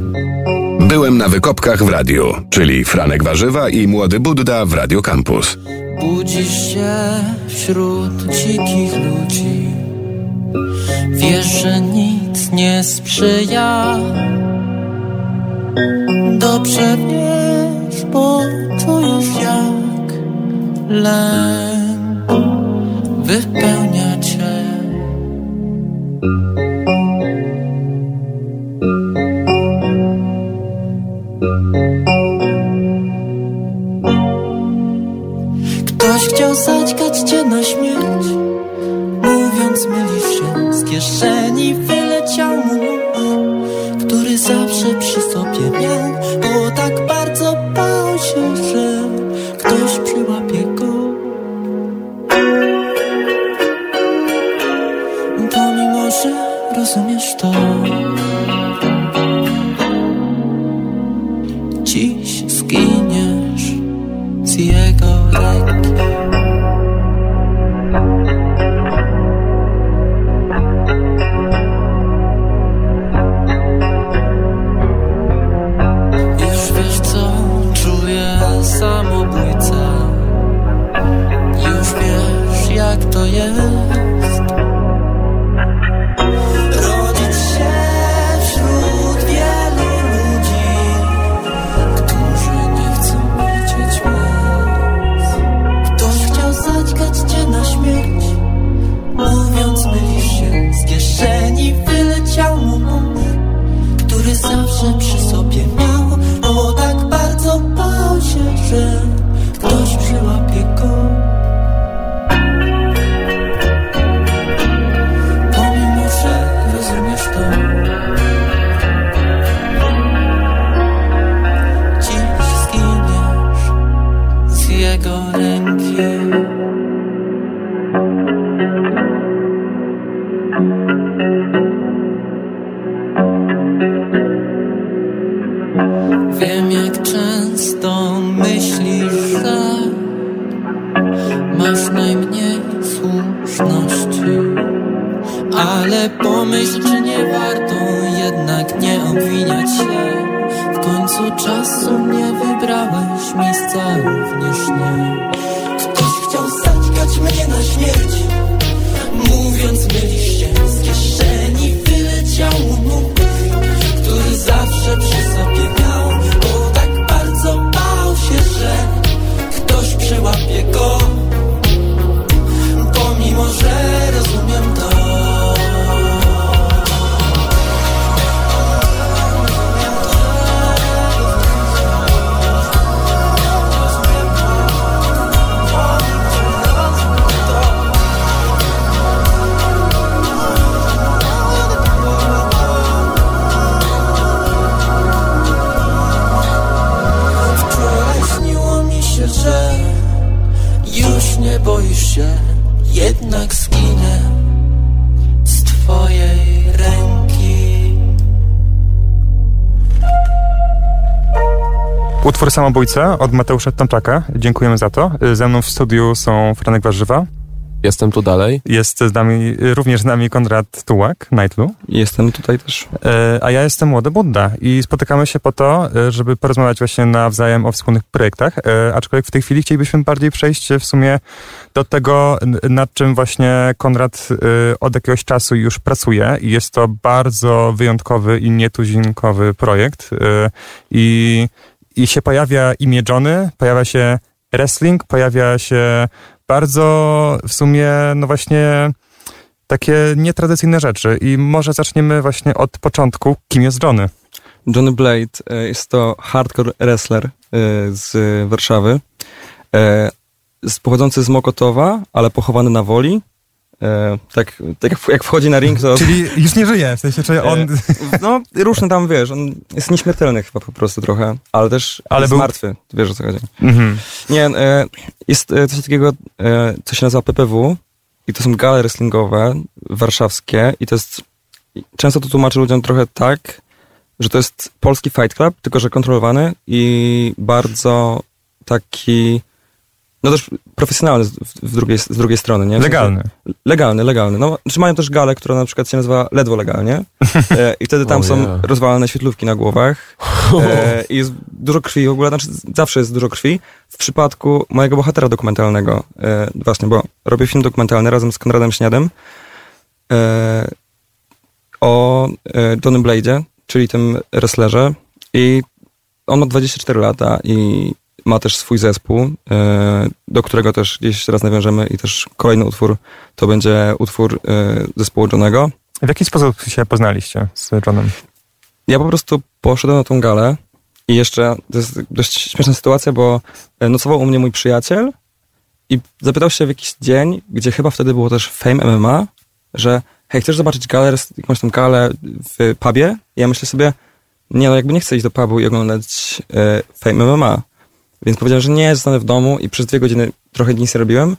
Byłem na wykopkach w radiu, czyli Franek Warzywa i Młody Budda w Radio Campus. Budzisz się wśród dzikich ludzi Wiesz, że nic nie sprzyja. Dobrze wiesz, bo czujesz jak lęk wypełnia Wiem Utwór Samobójca od Mateusza Tomczaka. Dziękujemy za to. Ze mną w studiu są Franek Warzywa. Jestem tu dalej. Jest z nami, również z nami Konrad Tułak, Nightlu. Jestem tutaj też. E, A ja jestem Młody Budda i spotykamy się po to, e, żeby porozmawiać właśnie nawzajem o wspólnych projektach, e, aczkolwiek w tej chwili chcielibyśmy bardziej przejść w sumie do tego, nad czym właśnie Konrad e, od jakiegoś czasu już pracuje i jest to bardzo wyjątkowy i nietuzinkowy projekt e, i, i się pojawia imię Johnny, pojawia się wrestling, pojawia się bardzo w sumie, no właśnie takie nietradycyjne rzeczy i może zaczniemy właśnie od początku, kim jest Johnny. Johnny Blade e, jest to hardcore wrestler e, z Warszawy. E, pochodzący z Mokotowa, ale pochowany na woli. E, tak, tak jak, wchodzi na ring, to... Czyli już nie żyje, w sensie, czy on... E, no, różne tam, wiesz, on jest nieśmiertelny chyba po prostu trochę, ale też Ale jest był- martwy, wiesz o co chodzi. Mhm. Nie, e, jest coś takiego, co się nazywa PPW i to są gale wrestlingowe warszawskie i to jest, często to tłumaczę ludziom trochę tak, że to jest polski fight club, tylko że kontrolowany i bardzo taki, no też profesjonalny z, w drugiej, z drugiej strony, nie? Legalny. Legalny, legalny. No, czy mają też galę, która na przykład się nazywa ledwo legalnie e, i wtedy tam Oh, są yeah. rozwalane świetlówki na głowach e, i jest dużo krwi w ogóle, znaczy zawsze jest dużo krwi. W przypadku mojego bohatera dokumentalnego, e, właśnie, bo robię film dokumentalny razem z Konradem Śniadem e, o e, Johnnym Blade'zie, czyli tym wrestlerze i on ma 24 lata i ma też swój zespół, e, do którego też gdzieś teraz nawiążemy i też kolejny utwór to będzie utwór e, zespołu Johnego. W jaki sposób się poznaliście z Johnem? Ja po prostu poszedłem na tą galę i jeszcze, to jest dość śmieszna sytuacja, bo e, nocował u mnie mój przyjaciel i zapytał się w jakiś dzień, gdzie chyba wtedy było też Fame MMA, że hej, chcesz zobaczyć galę, jakąś tam galę w pubie? I ja myślę sobie, nie no, jakby nie chcę iść do pubu i oglądać e, Fame MMA. Więc powiedziałem, że nie, zostanę w domu i przez dwie godziny trochę nic nie robiłem.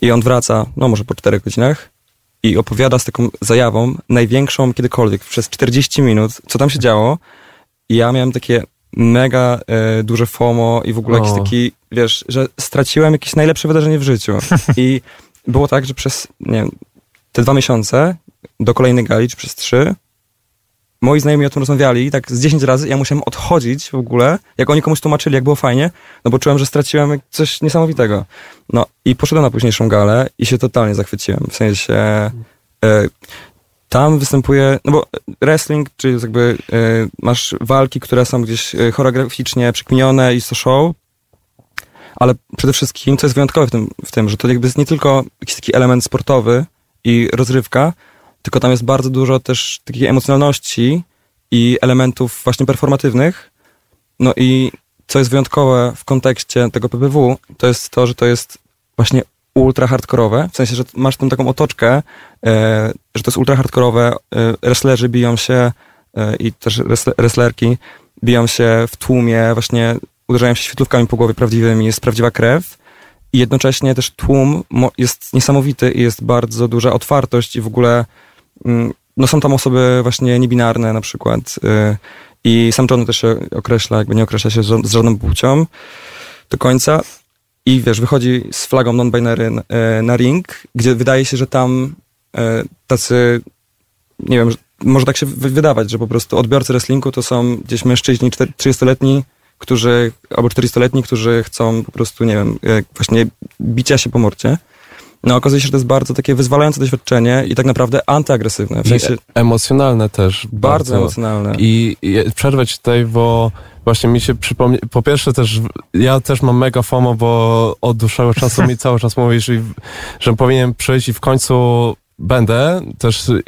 I on wraca, no może po czterech godzinach i opowiada z taką zajawą, największą kiedykolwiek, przez 40 minut, co tam się działo. I ja miałem takie mega e, duże FOMO i w ogóle jakiś O. taki, wiesz, że straciłem jakieś najlepsze wydarzenie w życiu. I było tak, że przez, nie wiem, te dwa miesiące do kolejnej gali, czy przez trzy, moi znajomi o tym rozmawiali, tak z 10 razy, ja musiałem odchodzić w ogóle, jak oni komuś tłumaczyli, jak było fajnie, no bo czułem, że straciłem coś niesamowitego. No i poszedłem na późniejszą galę i się totalnie zachwyciłem, w sensie e, tam występuje, no bo wrestling, czyli jakby e, masz walki, które są gdzieś e, choreograficznie przekminione i to show, ale przede wszystkim, co jest wyjątkowe w tym, w tym, że to jakby jest nie tylko jakiś taki element sportowy i rozrywka, tylko tam jest bardzo dużo też takiej emocjonalności i elementów właśnie performatywnych. No i co jest wyjątkowe w kontekście tego PPW, to jest to, że to jest właśnie ultra hardkorowe, w sensie, że masz tą taką otoczkę, e, że to jest ultra hardkorowe, e, wrestlerzy biją się e, i też wrestle- wrestlerki biją się w tłumie, właśnie uderzają się świetlówkami po głowie prawdziwymi, jest prawdziwa krew i jednocześnie też tłum jest niesamowity i jest bardzo duża otwartość i w ogóle no są tam osoby właśnie niebinarne na przykład y, i sam John też się określa, jakby nie określa się z ża- z żadną płcią do końca i wiesz, wychodzi z flagą non-binary na, e, na ring, gdzie wydaje się, że tam e, tacy nie wiem, że- może tak się wy- wydawać, że po prostu odbiorcy wrestlingu to są gdzieś mężczyźni czter- 30-letni, którzy, albo 40-letni, którzy chcą po prostu, nie wiem, właśnie bicia się po morcie. No okazuje się, że to jest bardzo takie wyzwalające doświadczenie i tak naprawdę antyagresywne, w sensie emocjonalne też. bardzo, emocjonalne. I, I przerwę ci tutaj, bo właśnie mi się przypomni. Po pierwsze też, ja też mam mega FOMO, bo od dłuższego czasu mi cały czas mówisz, że powinien przyjść i w końcu będę też yy,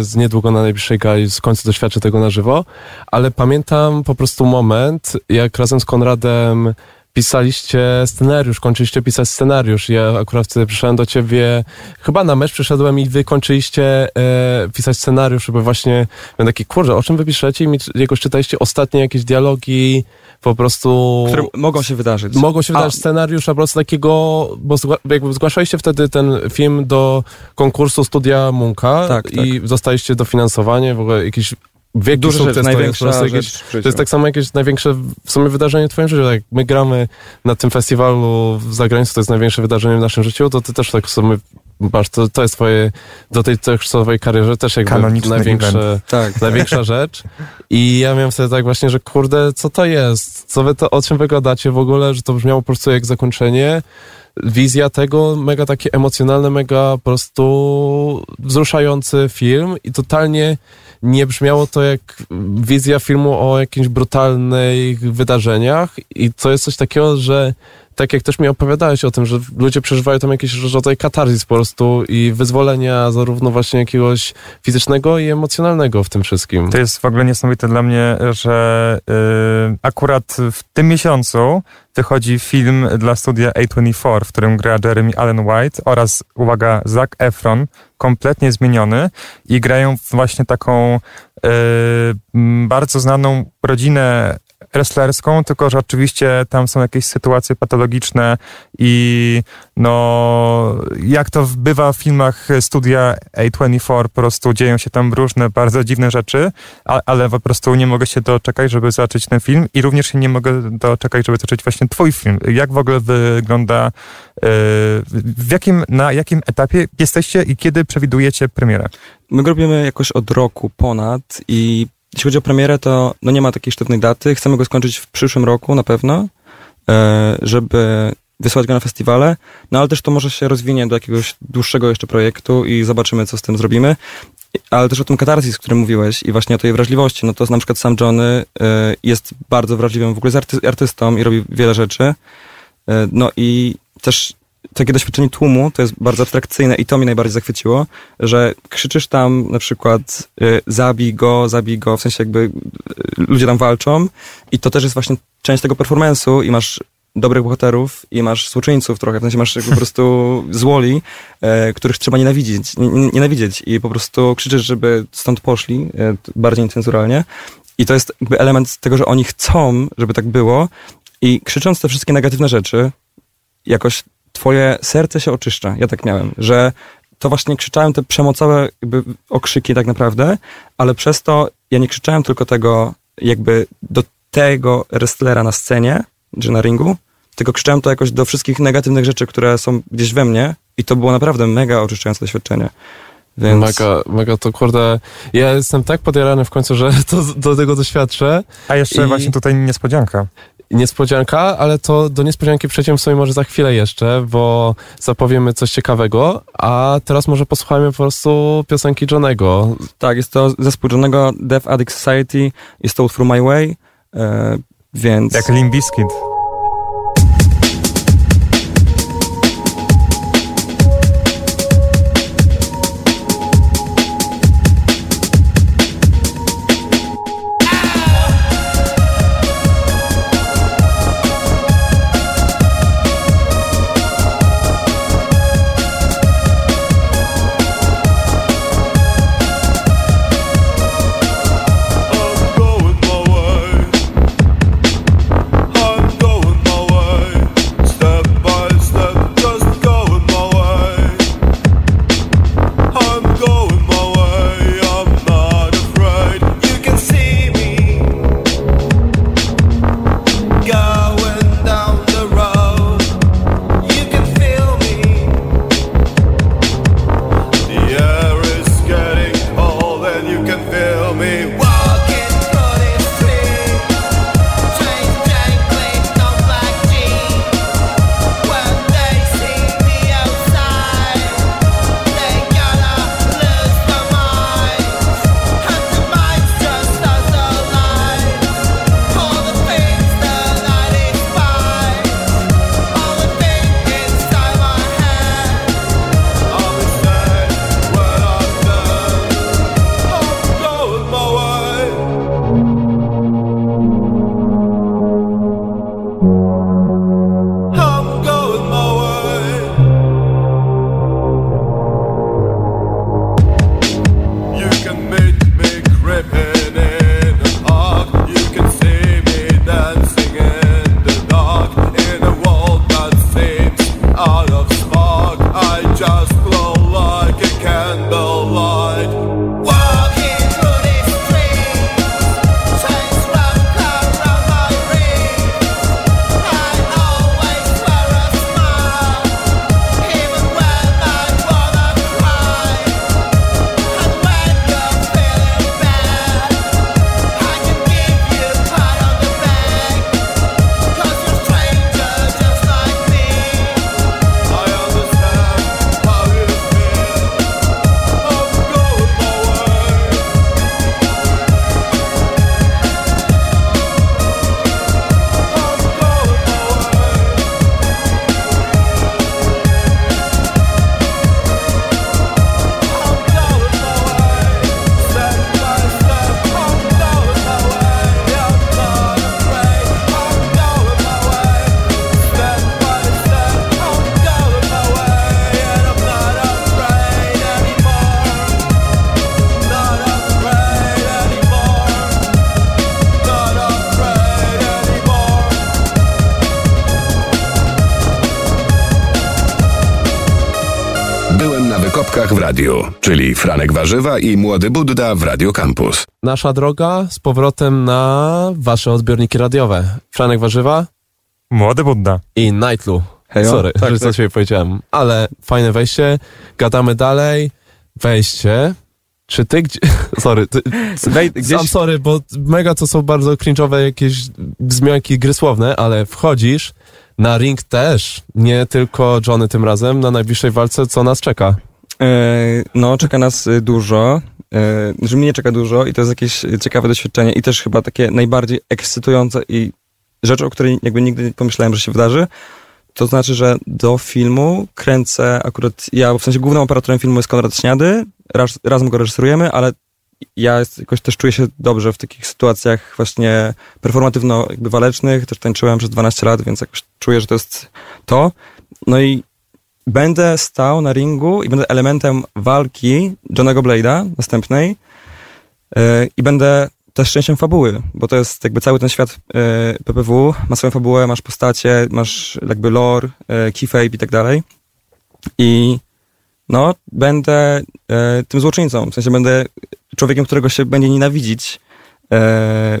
z niedługo na najbliższej gali, w końcu doświadczę tego na żywo, ale pamiętam po prostu moment, jak razem z Konradem pisaliście scenariusz, kończyliście pisać scenariusz. Ja akurat wtedy przyszedłem do ciebie, chyba na mecz przyszedłem i wy kończyliście e, pisać scenariusz, żeby właśnie, miałem taki, kurde, o czym wy piszecie? I mi jakoś czytaliście ostatnie jakieś dialogi, po prostu... które mogą się wydarzyć. Mogło się A, scenariusz, a po prostu takiego, bo zgła, jakby zgłaszaliście wtedy ten film do konkursu Studia Munka Tak, i dostaliście dofinansowanie, w ogóle jakiś wielki Duża sukces rzecz, to jest, rzecz w to jest tak samo jakieś największe w sumie wydarzenie w twoim życiu, tak jak my gramy na tym festiwalu w zagranicy, to jest największe wydarzenie w naszym życiu, to ty też tak w sumie masz, to, to jest twoje, do tej swojej karierze też jakby Kanoniczny największe, tak, największa rzecz. I ja miałem wtedy tak właśnie, że kurde, co to jest? Co wy to, o czym wy gadacie w ogóle? Że to brzmiało po prostu jak zakończenie. Wizja tego, mega takie emocjonalne, mega po prostu wzruszający film i totalnie nie brzmiało to jak wizja filmu o jakichś brutalnych wydarzeniach i to jest coś takiego, że tak jak też mi opowiadałeś o tym, że ludzie przeżywają tam jakiś rodzaj katarzis po prostu i wyzwolenia zarówno właśnie jakiegoś fizycznego i emocjonalnego w tym wszystkim. To jest w ogóle niesamowite dla mnie, że y, akurat w tym miesiącu wychodzi film dla studia A24, w którym gra Jeremy Allen White oraz, uwaga, Zac Efron, kompletnie zmieniony i grają właśnie taką y, m, bardzo znaną rodzinę wrestlerską, tylko że oczywiście tam są jakieś sytuacje patologiczne i no jak to bywa w filmach studia A24, po prostu dzieją się tam różne bardzo dziwne rzeczy, ale po prostu nie mogę się doczekać, żeby zobaczyć ten film i również się nie mogę doczekać, żeby zobaczyć właśnie twój film. Jak w ogóle wygląda, yy, w jakim, na jakim etapie jesteście i kiedy przewidujecie premierę? My robimy jakoś od roku ponad i jeśli chodzi o premierę, to no nie ma takiej sztywnej daty. Chcemy go skończyć w przyszłym roku na pewno, e, żeby wysłać go na festiwale, no ale też to może się rozwinie do jakiegoś dłuższego jeszcze projektu i zobaczymy, co z tym zrobimy. Ale też o tym katarzis, o którym mówiłeś i właśnie o tej wrażliwości, no to na przykład sam Johnny e, jest bardzo wrażliwym w ogóle arty- artystą i robi wiele rzeczy. E, No i też takie doświadczenie tłumu to jest bardzo abstrakcyjne i to mnie najbardziej zachwyciło, że krzyczysz tam na przykład y, zabij go, zabij go, w sensie jakby y, ludzie tam walczą i to też jest właśnie część tego performance'u i masz dobrych bohaterów i masz złoczyńców trochę, w sensie masz po prostu złoli, e, których trzeba nienawidzieć, nie, nie- nienawidzieć i po prostu krzyczysz, żeby stąd poszli, e, bardziej cenzuralnie i to jest jakby element tego, że oni chcą, żeby tak było i krzycząc te wszystkie negatywne rzeczy, jakoś twoje serce się oczyszcza. Ja tak miałem, że to właśnie krzyczałem te przemocowe jakby okrzyki tak naprawdę, ale przez to ja nie krzyczałem tylko tego jakby do tego wrestlera na scenie, czy na ringu, tylko krzyczałem to jakoś do wszystkich negatywnych rzeczy, które są gdzieś we mnie i to było naprawdę mega oczyszczające doświadczenie. Więc Mega, mega to kurde. Ja jestem tak podjarany w końcu, że to, do tego doświadczę. A jeszcze I- właśnie tutaj niespodzianka. Niespodzianka, ale to do niespodzianki przejdziemy sobie może za chwilę jeszcze, bo zapowiemy coś ciekawego, a teraz może posłuchajmy po prostu piosenki Johnego. tak, jest to zespół Johnego Death Addict Society, jest to utwór My Way, e, więc... Jak Limbiskit. Warzywa i Młody Budda w Radio Campus. Nasza droga z powrotem na wasze odbiorniki radiowe. Franek Warzywa Młody Budda. i Nightlu. Hejo. Sorry, Tak, że tak. ciebie powiedziałem. Ale fajne wejście. Gadamy dalej. Wejście. Czy ty gdzie... Sorry, ty, Wej, gdzieś... Sam sorry, bo mega to są bardzo cringe'owe jakieś wzmianki gry słowne, ale wchodzisz na ring też, nie tylko Johnny tym razem, na najbliższej walce, co nas czeka. E, No, czeka nas y, dużo. e, Że mnie czeka dużo i to jest jakieś ciekawe doświadczenie i też chyba takie najbardziej ekscytujące i rzecz, o której jakby nigdy nie pomyślałem, że się wydarzy. To znaczy, że do filmu kręcę akurat ja, w sensie głównym operatorem filmu jest Konrad Śniady, raz, razem go reżyserujemy, ale ja jakoś też czuję się dobrze w takich sytuacjach właśnie performatywno walecznych, też tańczyłem przez 12 lat, więc jakoś czuję, że to jest to. No i będę stał na ringu i będę elementem walki Johnego Blade'a następnej yy, i będę też częścią fabuły, bo to jest jakby cały ten świat yy, PPW, ma swoją fabułę, masz postacie, masz jakby lore, yy, keyfape i tak dalej i no, będę tym złoczyńcą, w sensie będę człowiekiem, którego się będzie nienawidzić,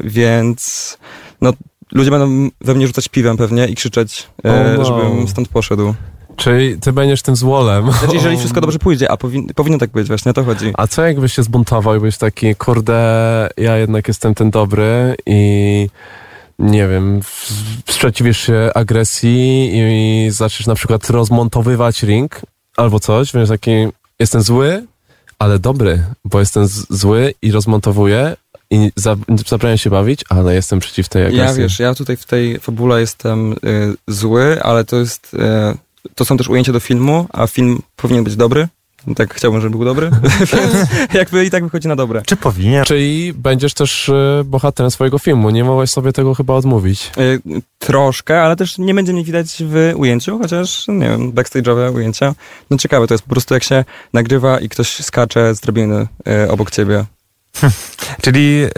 więc no, ludzie będą we mnie rzucać piwem pewnie i krzyczeć, Oh no. żebym stąd poszedł. Czyli ty będziesz tym złolem. Znaczy, jeżeli wszystko dobrze pójdzie, a powin, powinno tak być, właśnie o to chodzi. A co jakbyś się zbuntował i byś taki, kurde, ja jednak jestem ten dobry i nie wiem, sprzeciwisz się agresji i zaczniesz na przykład rozmontowywać ring albo coś, więc taki, jestem zły, ale dobry, bo jestem zły i rozmontowuję i za, się bawić, ale jestem przeciw tej agresji. Ja wiesz, ja tutaj w tej fabule jestem y, zły, ale to jest. Y, to są też ujęcia do filmu, a film powinien być dobry. Tak chciałbym, żeby był dobry. Więc jakby i tak wychodzi na dobre. Czy powinien? Czyli będziesz też y, bohaterem swojego filmu, nie mogłeś sobie tego chyba odmówić. Y, troszkę, ale też nie będzie mnie widać w ujęciu, chociaż, nie wiem, backstage'owe ujęcia. No ciekawe to jest po prostu jak się nagrywa i ktoś skacze z drabiny y, obok ciebie. Czyli y,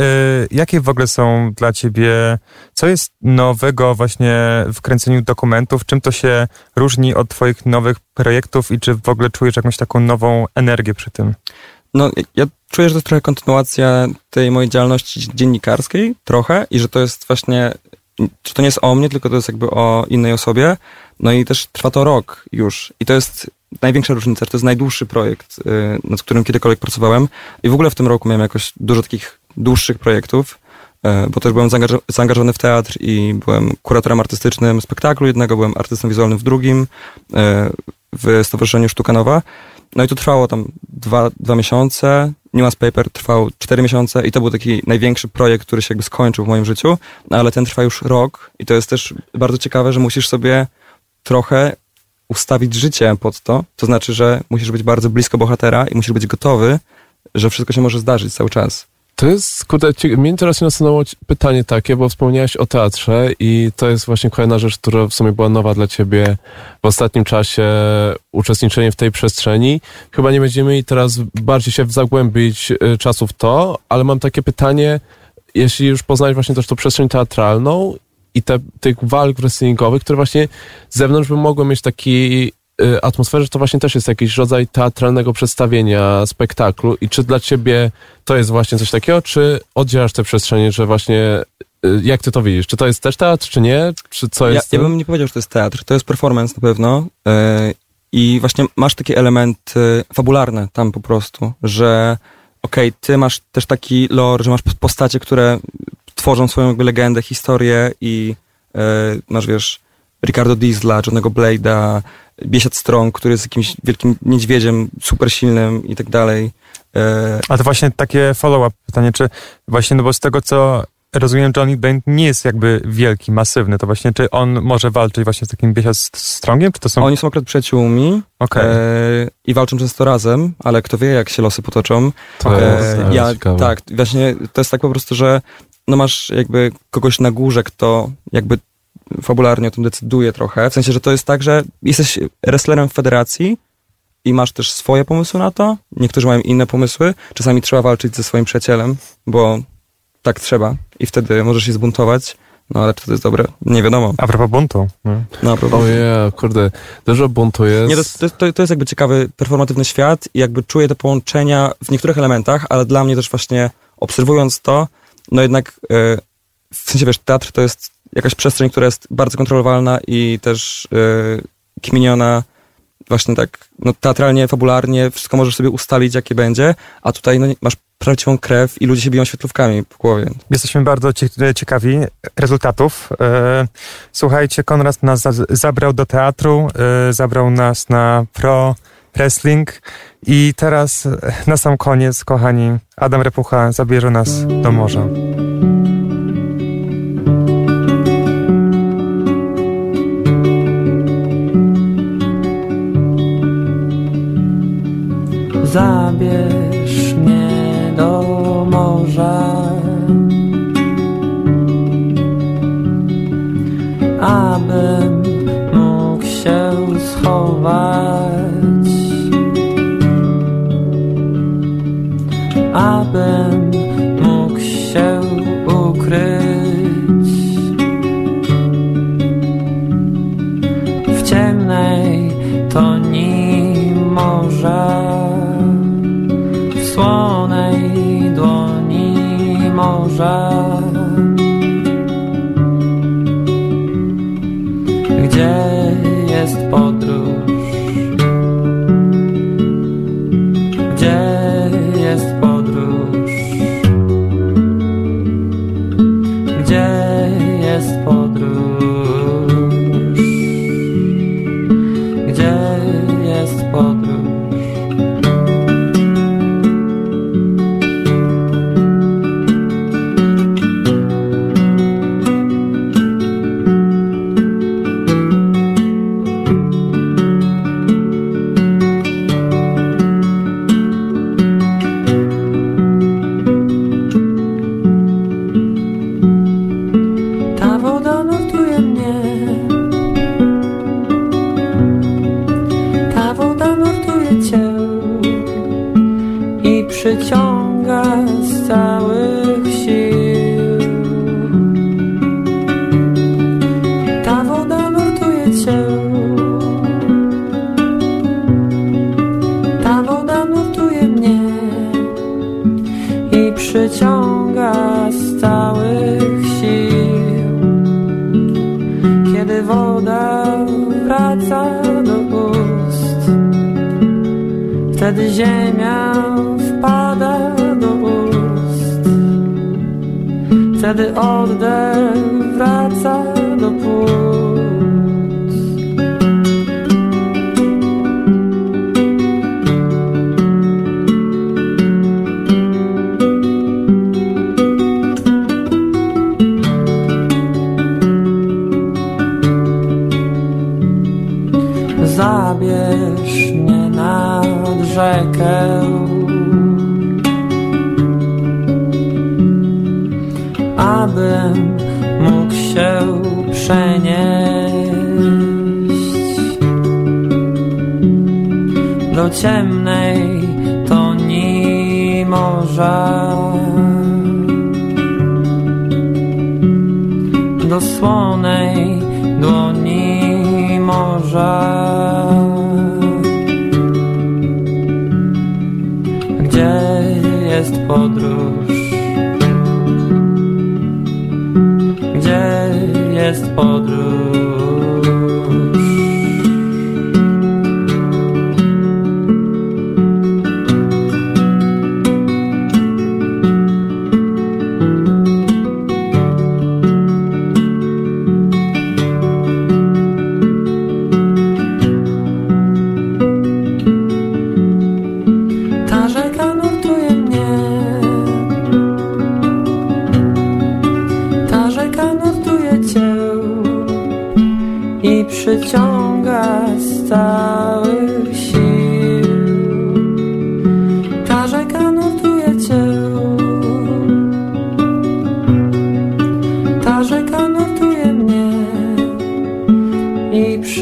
jakie w ogóle są dla ciebie, co jest nowego właśnie w kręceniu dokumentów? Czym to się różni od twoich nowych projektów i czy w ogóle czujesz jakąś taką nową energię przy tym? No, ja czuję, że to jest trochę kontynuacja tej mojej działalności dziennikarskiej, trochę, i że to jest właśnie, to nie jest o mnie, tylko to jest jakby o innej osobie. No i też trwa to rok już. I to jest największa różnica, to jest najdłuższy projekt, y, nad którym kiedykolwiek pracowałem. I w ogóle w tym roku miałem jakoś dużo takich dłuższych projektów, y, bo też byłem zaangaż- zaangażowany w teatr i byłem kuratorem artystycznym spektaklu jednego, byłem artystą wizualnym w drugim, y, w Stowarzyszeniu Sztuka Nowa. No i to trwało tam dwa, dwa miesiące. Nuance Paper trwał cztery miesiące i to był taki największy projekt, który się jakby skończył w moim życiu, no ale ten trwa już rok i to jest też bardzo ciekawe, że musisz sobie trochę ustawić życie pod to. To znaczy, że musisz być bardzo blisko bohatera i musisz być gotowy, że wszystko się może zdarzyć cały czas. To jest, kurde, mnie teraz nasunęło pytanie takie, bo wspomniałeś o teatrze i to jest właśnie kolejna rzecz, która w sumie była nowa dla ciebie w ostatnim czasie, uczestniczenie w tej przestrzeni. Chyba nie będziemy mieli teraz bardziej się zagłębić y, czasu w to, ale mam takie pytanie, jeśli już poznałeś właśnie też tą przestrzeń teatralną i te, tych walk wrestlingowych, które właśnie z zewnątrz by mogły mieć taki y, atmosferę, że to właśnie też jest jakiś rodzaj teatralnego przedstawienia, spektaklu i czy dla ciebie to jest właśnie coś takiego, czy oddzielasz te przestrzenie, że właśnie y, jak ty to widzisz? Czy to jest też teatr, czy nie? Czy co Ja, jest? ja bym nie powiedział, że to jest teatr, to jest performance na pewno. Yy, I właśnie masz takie elementy fabularne tam po prostu, że okej, ty masz też taki lore, że masz postacie, które tworzą swoją jakby legendę, historię i yy, masz, wiesz, Ricardo Diesla, Johnego Blade'a, Biesiad Strong, który jest jakimś wielkim niedźwiedziem, super silnym i tak dalej. Yy, A to właśnie takie follow-up pytanie, czy właśnie, no bo z tego co rozumiem, Johnny Blaine nie jest jakby wielki, masywny, to właśnie czy on może walczyć właśnie z takim Biesia Strongiem, czy to są... Oni są akurat przyjaciółmi Okej. e, i walczą często razem, ale kto wie, jak się losy potoczą. To jest E, ja, ciekawe. tak, właśnie to jest tak po prostu, że no masz jakby kogoś na górze, kto jakby fabularnie o tym decyduje trochę. W sensie, że to jest tak, że jesteś wrestlerem w federacji i masz też swoje pomysły na to. Niektórzy mają inne pomysły. Czasami trzeba walczyć ze swoim przyjacielem, bo tak trzeba i wtedy możesz się zbuntować. No ale czy to jest dobre? Nie wiadomo. A propos buntu. No. No, próba. Ojej, kurde, dużo buntu jest. Nie, to, to, to, to jest jakby ciekawy, performatywny świat i jakby czuję te połączenia w niektórych elementach, ale dla mnie też właśnie obserwując to, no jednak e, w sensie wiesz, teatr to jest jakaś przestrzeń, która jest bardzo kontrolowalna i też e, kminiona właśnie tak no, teatralnie, fabularnie, wszystko możesz sobie ustalić, jakie będzie, a tutaj no, masz prawdziwą krew i ludzie się biją świetlówkami w głowie. Jesteśmy bardzo cie- ciekawi rezultatów. E, Słuchajcie, Konrad nas za- zabrał do teatru, e, zabrał nas na pro wrestling. I teraz e, na sam koniec, kochani, Adam Repucha zabierze nas do morza. Zabierz mnie do morza. Abym mógł się schować Abym wtedy ziemia wpada do ust. Wtedy oddech wraca do płuc. Przenieść. Do ciemnej toni morza. Do słonej dłoni morza. Gdzie jest podróż? Jest podróż?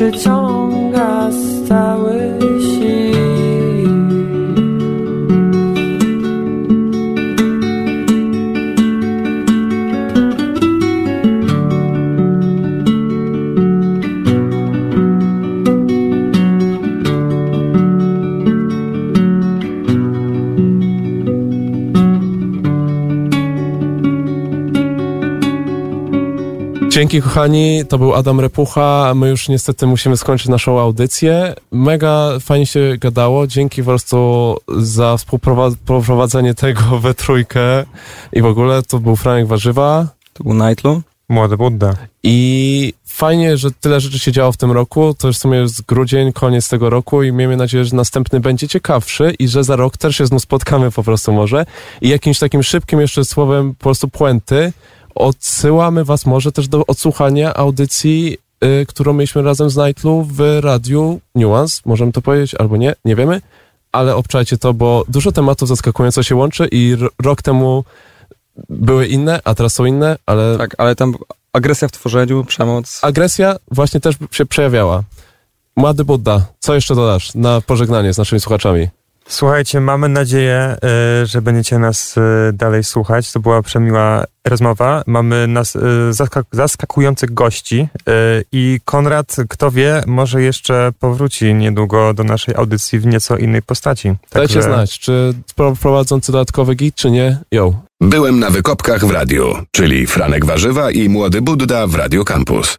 I przyciąga Dzięki kochani, to był Adam Repucha. My już niestety musimy skończyć naszą audycję. Mega fajnie się gadało. Dzięki po prostu za współprowadzenie tego we trójkę i w ogóle to był Franek Warzywa. To był Nightlu. Młody Budda. I fajnie, że tyle rzeczy się działo w tym roku. To już w sumie jest grudzień, koniec tego roku i miejmy nadzieję, że następny będzie ciekawszy i że za rok też się znów spotkamy po prostu może. I jakimś takim szybkim jeszcze słowem po prostu puenty odsyłamy was może też do odsłuchania audycji, y, którą mieliśmy razem z Nightlu w radiu Nuance. Możemy to powiedzieć albo nie, nie wiemy, ale obczajcie to, bo dużo tematów zaskakująco się łączy i rok temu były inne, a teraz są inne, ale Tak, ale tam agresja w tworzeniu, przemoc. agresja właśnie też się przejawiała. Młody Budda, co jeszcze dodasz na pożegnanie z naszymi słuchaczami? Słuchajcie, mamy nadzieję, y, że będziecie nas y, dalej słuchać. To była przemiła rozmowa. Mamy nas zaskak- zaskakujących gości i Konrad, kto wie, może jeszcze powróci niedługo do naszej audycji w nieco innej postaci. Dajcie znać, czy pro- prowadzący dodatkowy git, czy nie? Yo. Byłem na wykopkach w radiu, czyli Franek Warzywa i Młody Budda w Radio Campus.